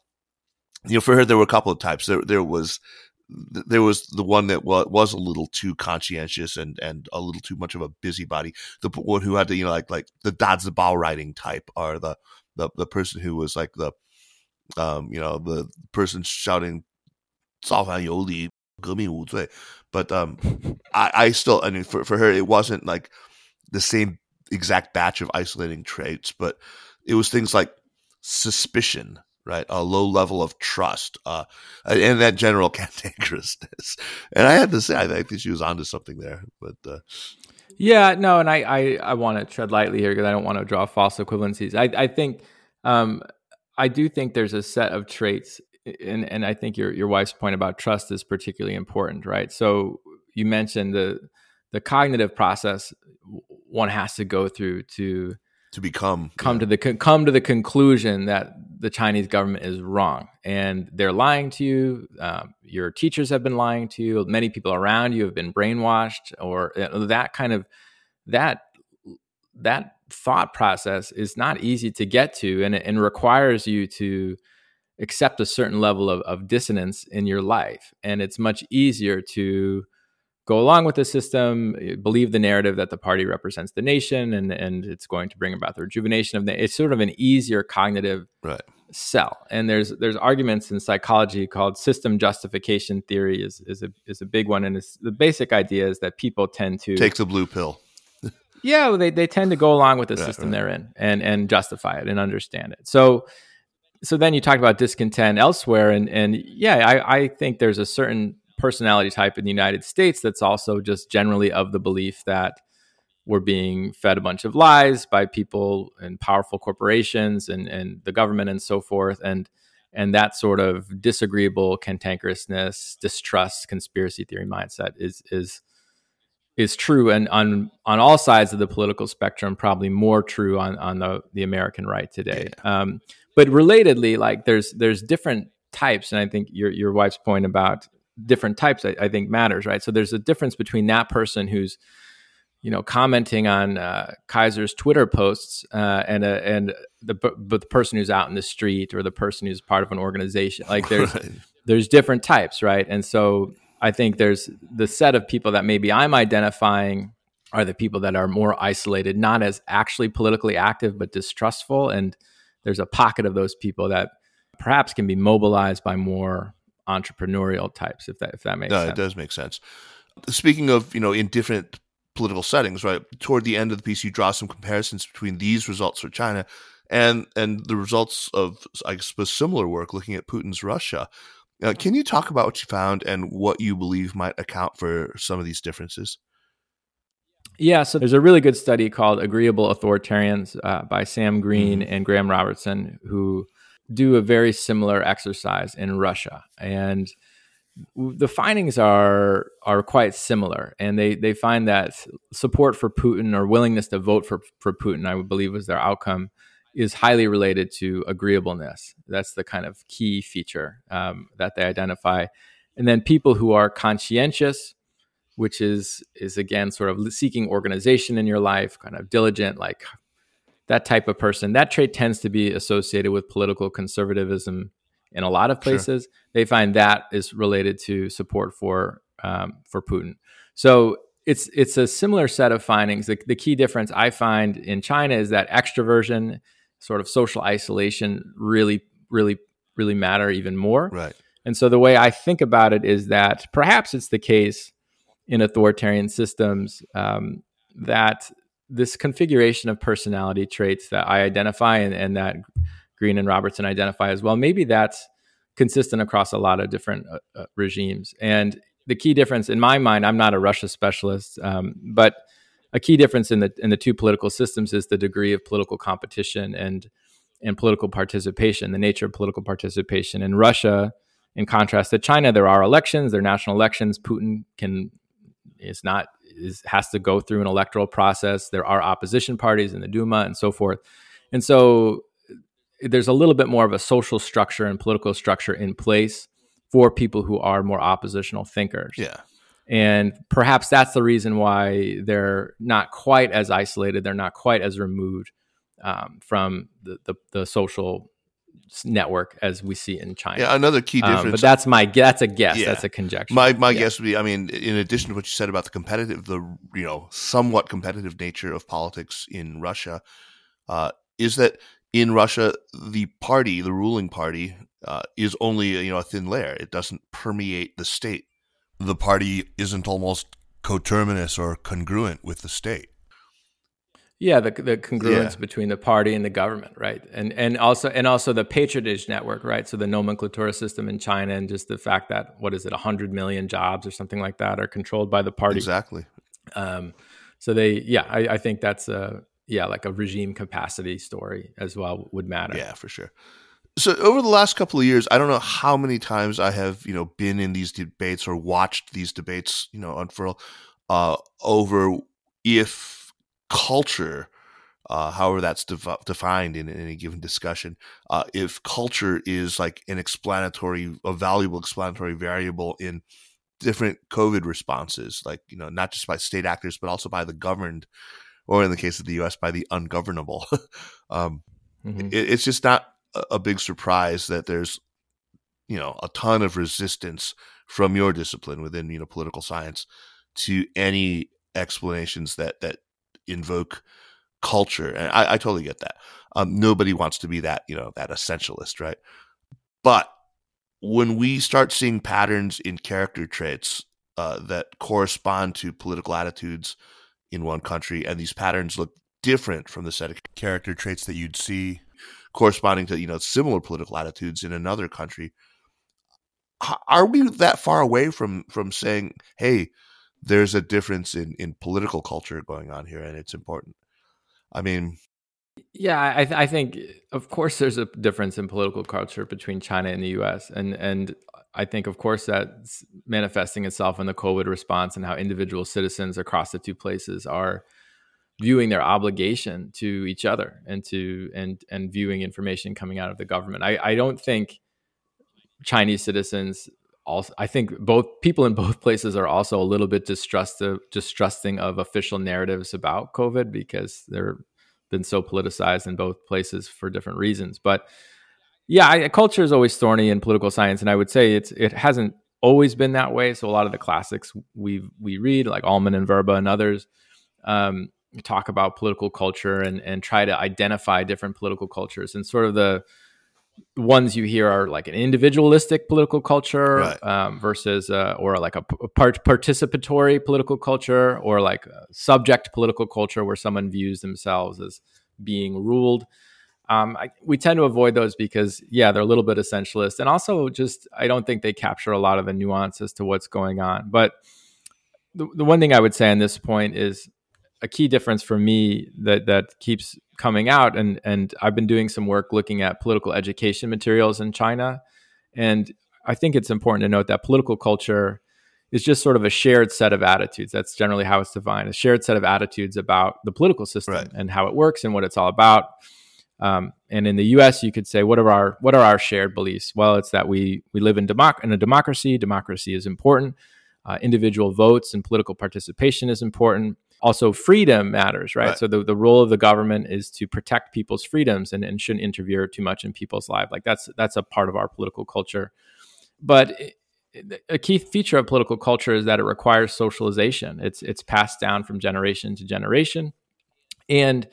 you know, for her, there were a couple of types. There there was there was the one that was, was a little too conscientious and, and a little too much of a busybody. The one who had to, you know, like, like the Dazibao writing type or the, the, the person who was like the, um, you know, the person shouting, 造反有理,革命无罪. But, um, I, I still, I mean, for, for her, it wasn't like the same exact batch of isolating traits, but it was things like suspicion, right? A low level of trust, uh, and that general (laughs) cantankerousness. And I had to say, I think she was onto something there, but, uh, yeah, no, and I, I, I want to tread lightly here because I don't want to draw false equivalencies. I, I think, um, I do think there's a set of traits, and and I think your your wife's point about trust is particularly important, right? So you mentioned the the cognitive process one has to go through to to become come yeah. to the come to the conclusion that the Chinese government is wrong and they're lying to you. Um, your teachers have been lying to you. Many people around you have been brainwashed, or that kind of that that thought process is not easy to get to, and and requires you to accept a certain level of, of dissonance in your life. And it's much easier to go along with the system, eh, believe the narrative that the party represents the nation and, and it's going to bring about the rejuvenation of the it's sort of an easier cognitive right. sell. And there's there's arguments in psychology called system justification theory is is a is a big one. And it's the basic idea is that people tend to take the blue pill. (laughs) yeah, well, they, they tend to go along with the Right, system right. they're in and and justify it and understand it. So so then you talk about discontent elsewhere and and yeah, I, I think there's a certain personality type in the United States that's also just generally of the belief that we're being fed a bunch of lies by people and powerful corporations and, and the government and so forth. And and that sort of disagreeable cantankerousness, distrust, conspiracy theory mindset is is is true and on on all sides of the political spectrum, probably more true on on the the American right today. Um, but relatedly, like there's there's different types, and I think your your wife's point about different types, I, I think matters, right? So there's a difference between that person who's you know commenting on uh, Kaiser's Twitter posts uh, and uh, and the but the person who's out in the street or the person who's part of an organization. Like (laughs) there's Right. there's different types, right? And so I think there's the set of people that maybe I'm identifying are the people that are more isolated, not as actually politically active, but distrustful. And there's a pocket of those people that perhaps can be mobilized by more entrepreneurial types, if that if that makes No, sense. it does make sense. Speaking of, you know, in different political settings, right? Toward the end of the piece, you draw some comparisons between these results for China and and the results of, I suppose, similar work looking at Putin's Russia. Uh, can you talk about what you found and what you believe might account for some of these differences? Yeah, so there's a really good study called Agreeable Authoritarians uh, by Sam Greene Mhm. and Graeme Robertson, who do a very similar exercise in Russia. And the findings are are quite similar. And they, they find that support for Putin or willingness to vote for, for Putin, I would believe was their outcome, is highly related to agreeableness. That's the kind of key feature um, that they identify. And then people who are conscientious, which is is again sort of seeking organization in your life, kind of diligent, like that type of person. That trait tends to be associated with political conservatism in a lot of places, sure. they find that is related to support for um, for Putin. So it's it's a similar set of findings. The, the key difference I find in China is that extroversion, sort of social isolation, really, really, really matter even more. Right. And so the way I think about it is that perhaps it's the case in authoritarian systems um, that this configuration of personality traits that I identify and, and, that Greene and Robertson identify as well, maybe that's consistent across a lot of different uh, uh, regimes. And the key difference in my mind, I'm not a Russia specialist, um, but a key difference in the in the two political systems is the degree of political competition and and political participation, the nature of political participation. In Russia, in contrast to China, there are elections, there are national elections. Putin can is not is has to go through an electoral process. There are opposition parties in the Duma and so forth. And so there's a little bit more of a social structure and political structure in place for people who are more oppositional thinkers. Yeah. And perhaps that's the reason why they're not quite as isolated, they're not quite as removed um, from the, the, the, social network as we see in China. Yeah, another key difference. Um, but that's my that's a guess. Yeah. That's a conjecture. My my yeah. guess would be, I mean, in addition to what you said about the competitive, the you know somewhat competitive nature of politics in Russia, uh, is that in Russia the party, the ruling party, uh, is only you know a thin layer. It doesn't permeate the state. The party isn't almost coterminous or congruent with the state. Yeah, the the congruence yeah. between the party and the government, right? And and also and also the patronage network, right? So the nomenklatura system in China and just the fact that what is it, hundred million jobs or something like that are controlled by the party. Exactly. Um, so they, yeah, I, I think that's a yeah, like a regime capacity story as well would matter. Yeah, for sure so over the last couple of years, I don't know how many times I have, you know, been in these debates or watched these debates, you know, unfurl uh, over if culture, uh, however that's de- defined in, in, any given discussion, uh, if culture is like an explanatory, a valuable explanatory variable in different COVID responses, like you know, not just by state actors but also by the governed, or in the case of the U.S., by the ungovernable. (laughs) um, mm-hmm. it, it's just not a big surprise that there's you know a ton of resistance from your discipline within you know political science to any explanations that that invoke culture and i, I totally get that. Um, nobody wants to be that you know that essentialist right? But when we start seeing patterns in character traits uh, that correspond to political attitudes in one country and these patterns look different from the set of character traits that you'd see corresponding to you know similar political attitudes in another country are we that far away from from saying hey there's a difference in in political culture going on here and it's important i mean yeah i, th- I think of course there's a difference in political culture between china and the us and and i think of course that's manifesting itself in the covid response and how individual citizens across the two places are viewing their obligation to each other and to and and viewing information coming out of the government. I, I don't think Chinese citizens also I think both people in both (laughs) places are also a little bit distrusting distrusting of official narratives about COVID because they're been so politicized in both places for different reasons. But yeah, I, culture is always thorny in political science, and I would say it's it hasn't always been that way. So a lot of the classics we we read, like Almond and Verba and others, um, talk about political culture and and try to identify different political cultures and sort of the ones you hear are like an individualistic political culture right. um, versus uh, or like a part- participatory political culture or like subject political culture where someone views themselves as being ruled. Um, I, we tend to avoid those because yeah they're a little bit essentialist. And also just i don't think they capture a lot of the nuance as to what's going on. But the, the one thing i would say on this point is a key difference for me that that keeps coming out and and I've been doing some work looking at political education materials in China and I think it's important to note that political culture is just sort of a shared set of attitudes that's generally how it's defined a shared set of attitudes about the political system right. and how it works and what it's all about um, and in the U.S., you could say, what are our what are our shared beliefs? Well, it's that we we live in, democ- in a democracy. Democracy is important. Uh, individual votes and political participation is important also freedom matters, right? right? So the, the role of the government is to protect people's freedoms and, and shouldn't interfere too much in people's lives. Like that's that's a part of our political culture. But a key feature of political culture is that it requires socialization. It's it's passed down from generation to generation, and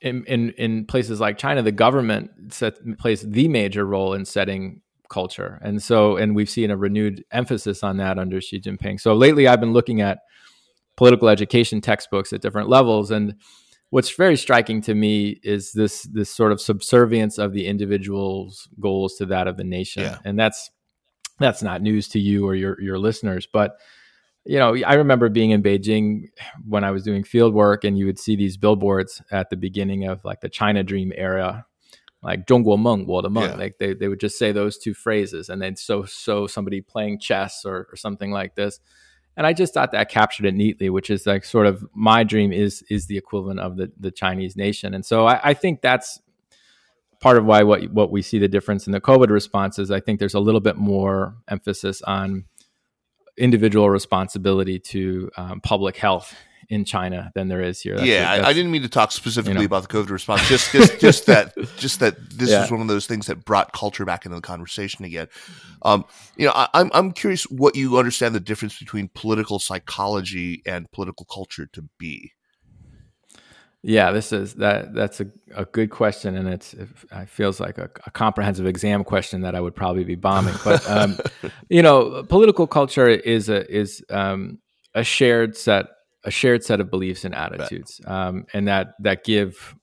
in in, in places like China, the government set, plays the major role in setting culture, and so and we've seen a renewed emphasis on that under Xi Jinping. So lately, I've been looking at political education textbooks at different levels, and what's very striking to me is this this sort of subservience of the individual's goals to that of the nation, yeah. and that's that's not news to you or your your listeners, but you know, I remember being in Beijing when I was doing field work, and you would see these billboards at the beginning of like the China Dream era, like 中国梦,我的梦. Yeah. Like they, they would just say those two phrases, and then so so somebody playing chess or, or something like this. And I just thought that captured it neatly, which is like sort of my dream is is the equivalent of the the Chinese nation, and so I, I think that's part of why what what we see the difference in the COVID responses. I think there's a little bit more emphasis on individual responsibility to um, public health in China than there is here. That's yeah, I didn't mean to talk specifically you know. about the COVID response. Just, just, (laughs) just that, just that this yeah. is one of those things that brought culture back into the conversation again. Um, you know, I, I'm I'm curious what you understand the difference between political psychology and political culture to be. Yeah, this is that. That's a, a good question, and it's it, feels like a, a, comprehensive exam question that I would probably be bombing. But um, (laughs) you know, political culture is a is um, a shared set a shared set of beliefs and attitudes, um, and that that give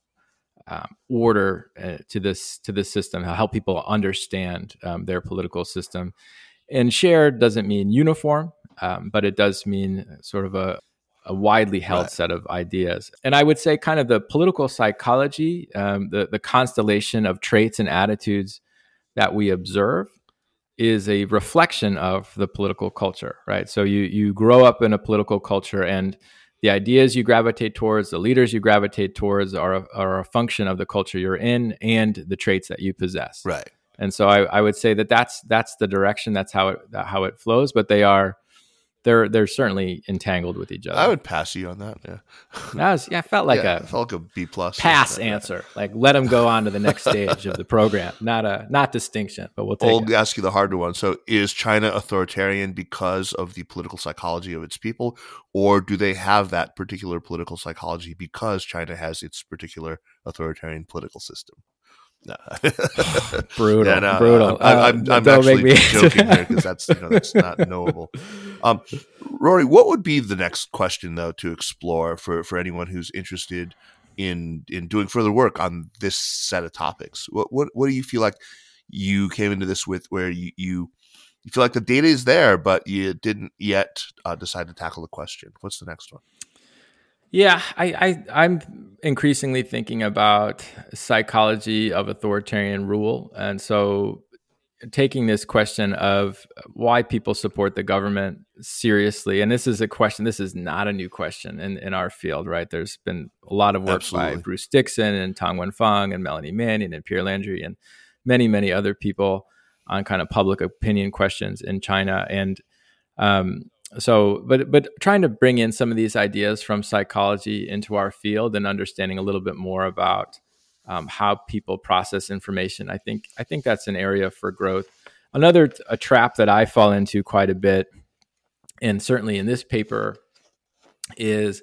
um, order uh, to this to this system, help people understand um, their political system. And shared doesn't mean uniform, um, but it does mean sort of a a widely held right. set of ideas. And I would say, kind of the political psychology, um, the, the constellation of traits and attitudes that we observe is a reflection of the political culture, right? So you, you grow up in a political culture and the ideas you gravitate towards, the leaders you gravitate towards are a, are a function of the culture you're in and the traits that you possess. Right. And so I, I would say that that's, that's the direction, that's how it, how it flows, but they are, they're they're certainly entangled with each other. I would pass you on that. Yeah, that was yeah. I felt like yeah, a felt like a B plus pass answer. Like let them go on to the next stage of the program. (laughs) Not a not distinction, but we'll take. I'll ask you the harder one. So, is China authoritarian because of the political psychology of its people, or do they have that particular political psychology because China has its particular authoritarian political system? No. (laughs) brutal, yeah, no, brutal. I, am uh, I'm, I'm actually (laughs) joking here because that's you know that's not knowable. Um, Rory, what would be the next question though to explore for for anyone who's interested in in doing further work on this set of topics? What what what do you feel like you came into this with, where you you, you feel like the data is there, but you didn't yet uh, decide to tackle the question? What's the next one? Yeah, I, I am increasingly thinking about psychology of authoritarian rule, and so taking this question of why people support the government seriously, and this is a question. This is not a new question in, in our field, right? There's been a lot of work Absolutely. by Bruce Dickson and Tang Wenfang and Melanie Manion and Pierre Landry and many many other people on kind of public opinion questions in China, and um, so but but trying to bring in some of these ideas from psychology into our field and understanding a little bit more about um, how people process information. I think i think that's an area for growth. Another a trap that i fall into quite a bit and certainly in this paper is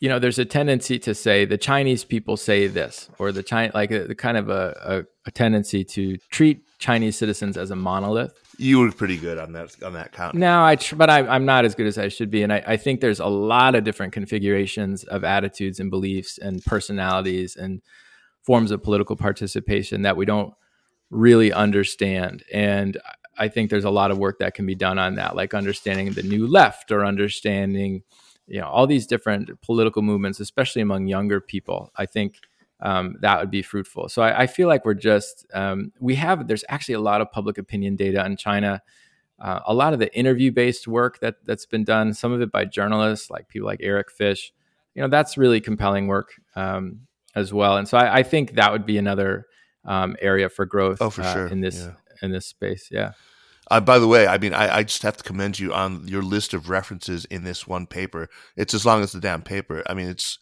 you know there's a tendency to say the chinese people say this or the china like a, kind of a, a, a tendency to treat chinese citizens as a monolith. You were pretty good on that on that count. No, I tr- but I, am not as good as I should be, and I, I, think there's a lot of different configurations of attitudes and beliefs and personalities and forms of political participation that we don't really understand. And I think there's a lot of work that can be done on that, like understanding the new left or understanding, you know, all these different political movements, especially among younger people. I think um, that would be fruitful. So I, I feel like we're just um, we have there's actually a lot of public opinion data in China. Uh, a lot of the interview based work that that's been done, some of it by journalists like people like Eric Fish, you know, that's really compelling work um, as well. And so I, I, think that would be another um, area for growth. Oh, for uh, sure. in this yeah. in this space. Yeah. Uh, by the way, I mean, I, I, just have to commend you on your list of references in this one paper. It's as long as the damn paper. I mean, it's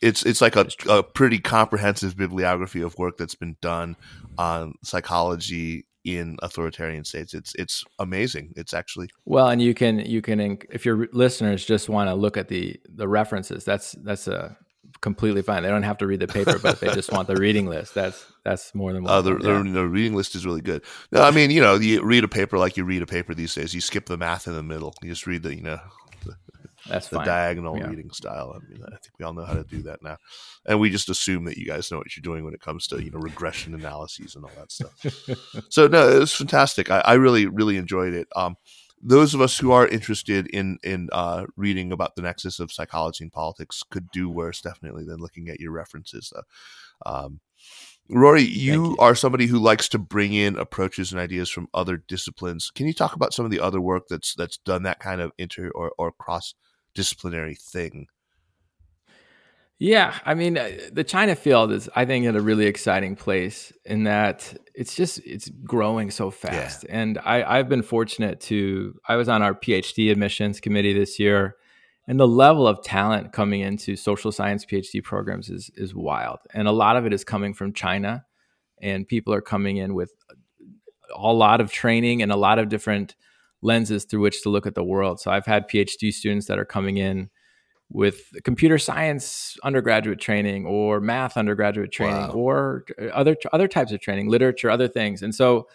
it's it's like a, a pretty comprehensive bibliography of work that's been done on psychology in authoritarian states. It's it's amazing. It's actually well, and you can you can if your listeners just want to look at the the references, that's that's a completely fine. They don't have to read the paper, but they just want the reading list, that's that's more than one. Uh, the, yeah. the, the, reading list is really good. No, I mean, you know, you read a paper like you read a paper these days. You skip the math in the middle. You just read the, you know, the, (laughs) that's the fine. diagonal yeah. reading style. I mean, I think we all know how to do that now, and we just assume that you guys know what you're doing when it comes to you know regression analyses and all that stuff. (laughs) so no, it was fantastic. I, I really really enjoyed it. Um, those of us who are interested in in uh, reading about the nexus of psychology and politics could do worse, definitely, than looking at your references. Um, Rory, you, you, are somebody who likes to bring in approaches and ideas from other disciplines. Can you talk about some of the other work that's that's done that kind of inter or, or cross disciplinary thing? Yeah, I mean, uh, the China field is, I think, in a really exciting place in that it's just it's growing so fast. Yeah. And I, I've been fortunate to. I was on our PhD admissions committee this year, and the level of talent coming into social science PhD programs is is wild. And a lot of it is coming from China, and people are coming in with a lot of training and a lot of different lenses through which to look at the world. So I've had PhD students that are coming in with computer science undergraduate training or math undergraduate training wow. or other other types of training, literature, other things. And so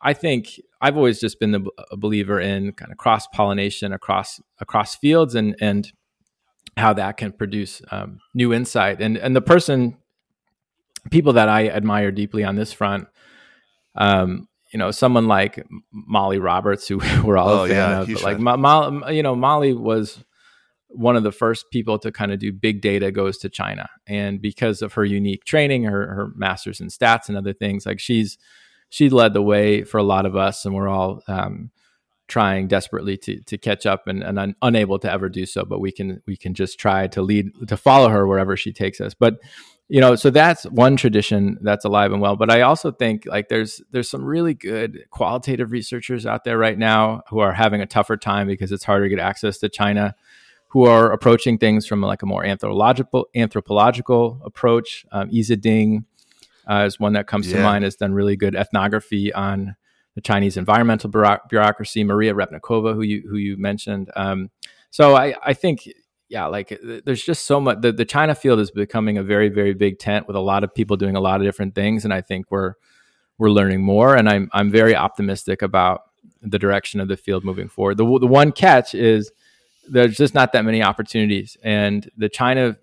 I think I've always just been the, a believer in kind of cross pollination across across fields and and how that can produce um, new insight. And and the person, people that I admire deeply on this front, um, you know, someone like Molly Roberts, who (laughs) we're all oh, a fan yeah, of, like Mo- you know, Molly was one of the first people to kind of do big data goes to China. And because of her unique training, her, her master's in stats and other things, like she's, she led the way for a lot of us. And we're all, um, trying desperately to, to catch up and, and un, unable to ever do so, but we can, we can just try to lead, to follow her wherever she takes us. But, you know, so that's one tradition that's alive and well. But I also think like there's, there's some really good qualitative researchers out there right now who are having a tougher time because it's harder to get access to China who are approaching things from like a more anthropological anthropological approach. Um, Iza Ding uh, is one that comes yeah. to mind. Has done really good ethnography on the Chinese environmental bureaucracy. Maria Repnikova, who you who you mentioned. Um, so I I think yeah, like there's just so much. The, the China field is becoming a very very big tent with a lot of people doing a lot of different things, and I think we're we're learning more, and I'm I'm very optimistic about the direction of the field moving forward. The the one catch is there's just not that many opportunities, and the China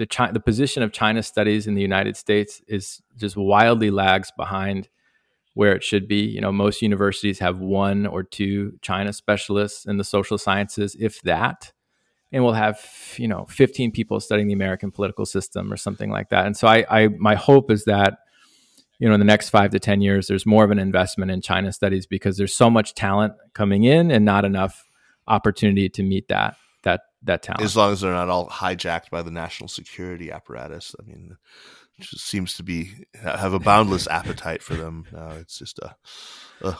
the China, the position of China studies in the United States is just wildly lags behind where it should be. You know, most universities have one or two China specialists in the social sciences, if that, and we'll have you know 15 people studying the American political system or something like that. And so, I, I my hope is that you know in the next five to ten years, there's more of an investment in China studies because there's so much talent coming in and not enough opportunity to meet that that that talent. As long as they're not all hijacked by the national security apparatus. I mean, just seems to be have a (laughs) boundless appetite for them. Uh, it's just a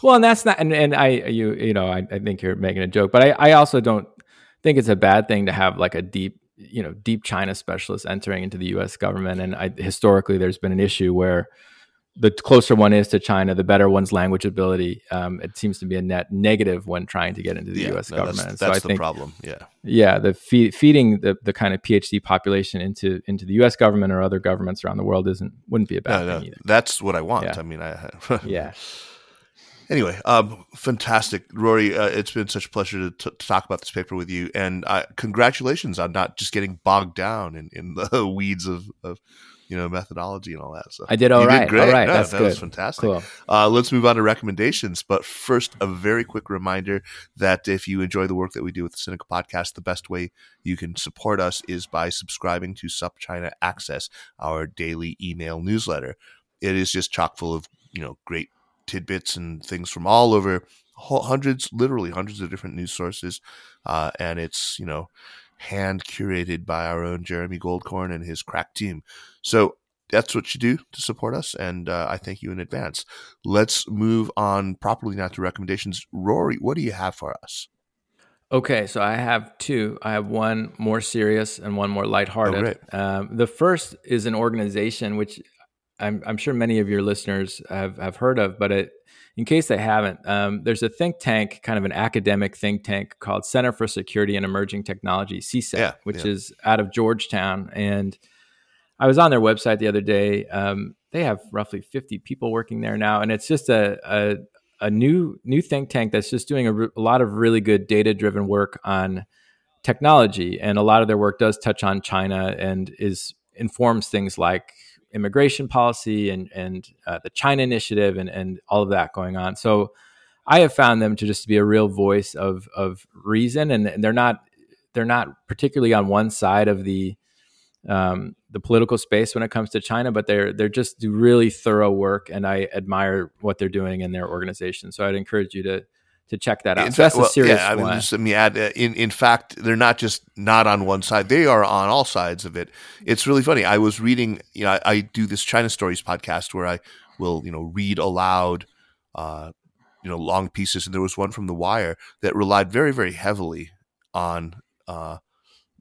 well, and that's not. And, and I you you know I, I think you're making a joke, but I I also don't think it's a bad thing to have like a deep you know deep China specialist entering into the U.S. government. And I, historically, there's been an issue where the closer one is to China, the better one's language ability. Um, it seems to be a net negative when trying to get into the yeah, U.S. No, government. That's, that's so I the think, problem. Yeah, yeah, the fe- feeding the, the kind of PhD population into into the U.S. government or other governments around the world isn't wouldn't be a bad no, thing either. That's what I want. Yeah. I mean, I (laughs) yeah. Anyway, um, fantastic, Rory. Uh, it's been such a pleasure to, t- to, talk about this paper with you, and uh, congratulations on not just getting bogged down in, in the (laughs) weeds of, of you know methodology and all that. So I did all right. Did great. All right, no, that's that good. was fantastic. Cool. Uh, let's move on to recommendations. But first, a very quick reminder that if you enjoy the work that we do with the Sinica Podcast, the best way you can support us is by subscribing to SupChina Access, our daily email newsletter. It is just chock full of you know great tidbits and things from all over hundreds literally hundreds of different news sources uh, and it's you know hand curated by our own Jeremy Goldkorn and his crack team. So that's what you do to support us, and uh, I thank you in advance. Let's move on properly now to recommendations. Rory, what do you have for us? Okay, so I have two. I have one more serious and one more lighthearted. Oh, um, the first is an organization which I'm, I'm, sure many of your listeners have, have heard of, but it, in case they haven't, um, there's a think tank, kind of an academic think tank called Center for Security and Emerging Technology, CSET, yeah, which yeah. is out of Georgetown. And I was on their website the other day. Um, they have roughly 50 people working there now, and it's just a, a, a new new think tank that's just doing a, re- a lot of really good data driven work on technology, and a lot of their work does touch on China and is informs things like immigration policy and and uh, the China initiative and and all of that going on. So I have found them to just be a real voice of of reason, and, and they're not they're not particularly on one side of the um, the political space when it comes to China, but they're they're just do really thorough work, and I admire what they're doing in their organization. So I'd encourage you to to check that out. In so that's fact, a serious yeah, I mean, one. just let me add. Uh, in in fact, they're not just not on one side; they are on all sides of it. It's really funny. I was reading. You know, I, I do this China Stories podcast where I will you know read aloud, uh, you know, long pieces, and there was one from The Wire that relied very very heavily on uh,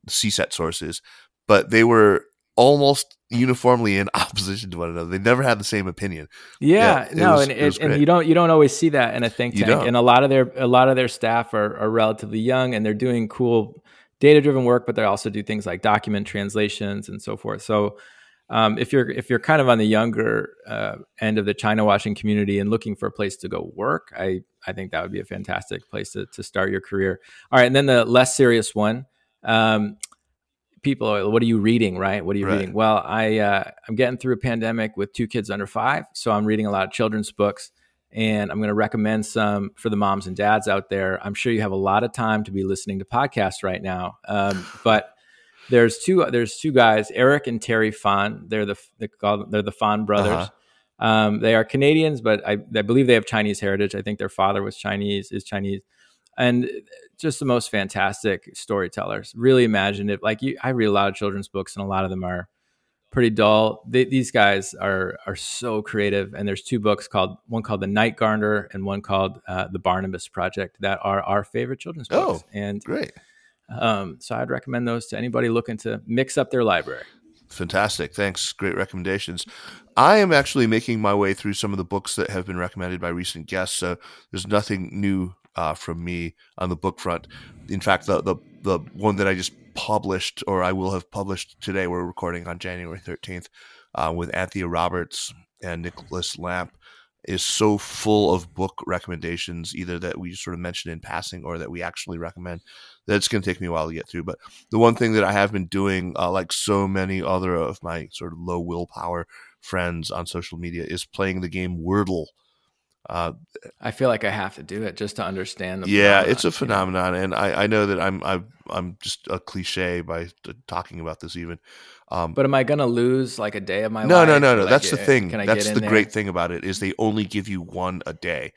CSET sources, but they were almost uniformly in (laughs) opposition to one another. They never had the same opinion. Yeah, Yeah, no, was- and, it it, and you don't you don't always see that in a think tank. And a lot of their a lot of their staff are, are relatively young, and they're doing cool data driven work, but they also do things like document translations and so forth. So. Um, if you're if you're kind of on the younger uh, end of the China watching community and looking for a place to go work, I I think that would be a fantastic place to, to start your career. All right, and then the less serious one, um, people, are, what are you reading? Right? What are you Right. reading? Well, I uh, I'm getting through a pandemic with two kids under five, so I'm reading a lot of children's books, and I'm going to recommend some for the moms and dads out there. I'm sure you have a lot of time to be listening to podcasts right now, um, (sighs) but there's two there's two guys, Eric and Terry Fan. They're the they call, they're the Fan brothers. Uh-huh. Um, they are Canadians, but I, I believe they have Chinese heritage. I think their father was Chinese, is Chinese, and just the most fantastic storytellers. Really imaginative. Like you, I read a lot of children's books, and a lot of them are pretty dull. They, these guys are are so creative. And there's two books called one called The Night Gardener and one called uh, The Barnabus Project that are our favorite children's books. Oh. and Great. um, so I'd recommend those to anybody looking to mix up their library. Fantastic. Thanks. Great recommendations. I am actually making my way through some of the books that have been recommended by recent guests. So there's nothing new uh, from me on the book front. In fact, the, the the one that I just published, or I will have published today, we're recording on January 13th, uh, with Anthea Roberts and Nicolas Lamp, is so full of book recommendations, either that we sort of mentioned in passing or that we actually recommend, that it's going to take me a while to get through. But the one thing that I have been doing, uh, like so many other of my sort of low willpower friends on social media, is playing the game Wordle. Uh, I feel like I have to do it just to understand the yeah, it's a phenomenon, phenomenon, and I, I know that I'm I'm I'm just a cliche by t- talking about this even. Um, But am I going to lose like a day of my no, life? no, no, no. no. I That's the thing. Can I That's get the there? great thing about it is they only give you one a day,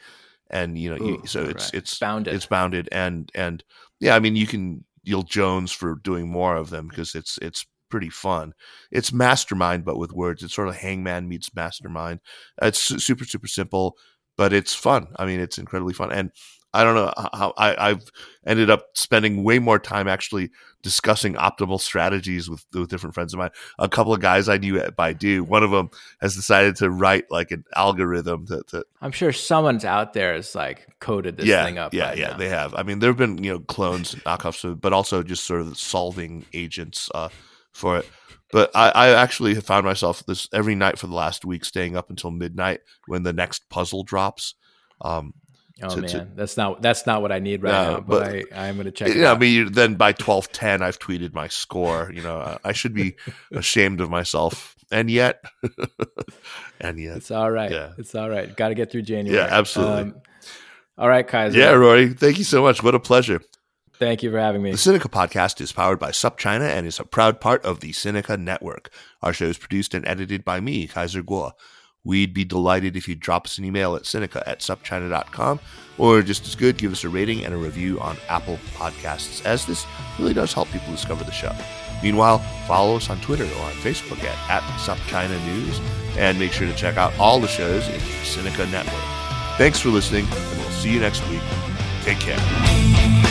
and you know, you, so it's right. it's Bounded. It's bounded, and and yeah, I mean, you can you'll Jones for doing more of them because it's it's pretty fun. It's mastermind, but with words. It's sort of Hangman meets mastermind. It's super super simple, but it's fun. I mean, it's incredibly fun, and I don't know how I, I've ended up spending way more time actually discussing optimal strategies with, with different friends of mine. A couple of guys I knew at Baidu, one of them has decided to write like an algorithm to, to I'm sure someone's out there has like coded this yeah, thing up. yeah, right yeah, now. they have. I mean, there have been you know clones, knockoffs, but also just sort of solving agents uh, for it. But I, I actually have found myself this every night for the last week, staying up until midnight when the next puzzle drops. Um, Oh to- man, to- that's not that's not what I need right No, now. But, but- I, I'm going to check. you know, I mean, then by twelve ten, I've tweeted my score. You know, I- I should be (laughs) ashamed of myself, and yet, (laughs) and yet, It's all right. Yeah. It's all right. Got to get through January. Um, Yeah, absolutely. all right, Kaiser. yeah, Rory, thank you so much. What a pleasure. Thank you for having me. The Sinica podcast is powered by SupChina and is a proud part of the Sinica Network. Our show is produced and edited by me, Kaiser Guo. We'd be delighted if you'd drop us an email at Sinica at supchina.com, or just as good, give us a rating and a review on Apple Podcasts, as this really does help people discover the show. Meanwhile, follow us on Twitter or on Facebook at, at SupChina News, and make sure to check out all the shows in the Sinica Network. Thanks for listening, and we'll see you next week. Take care.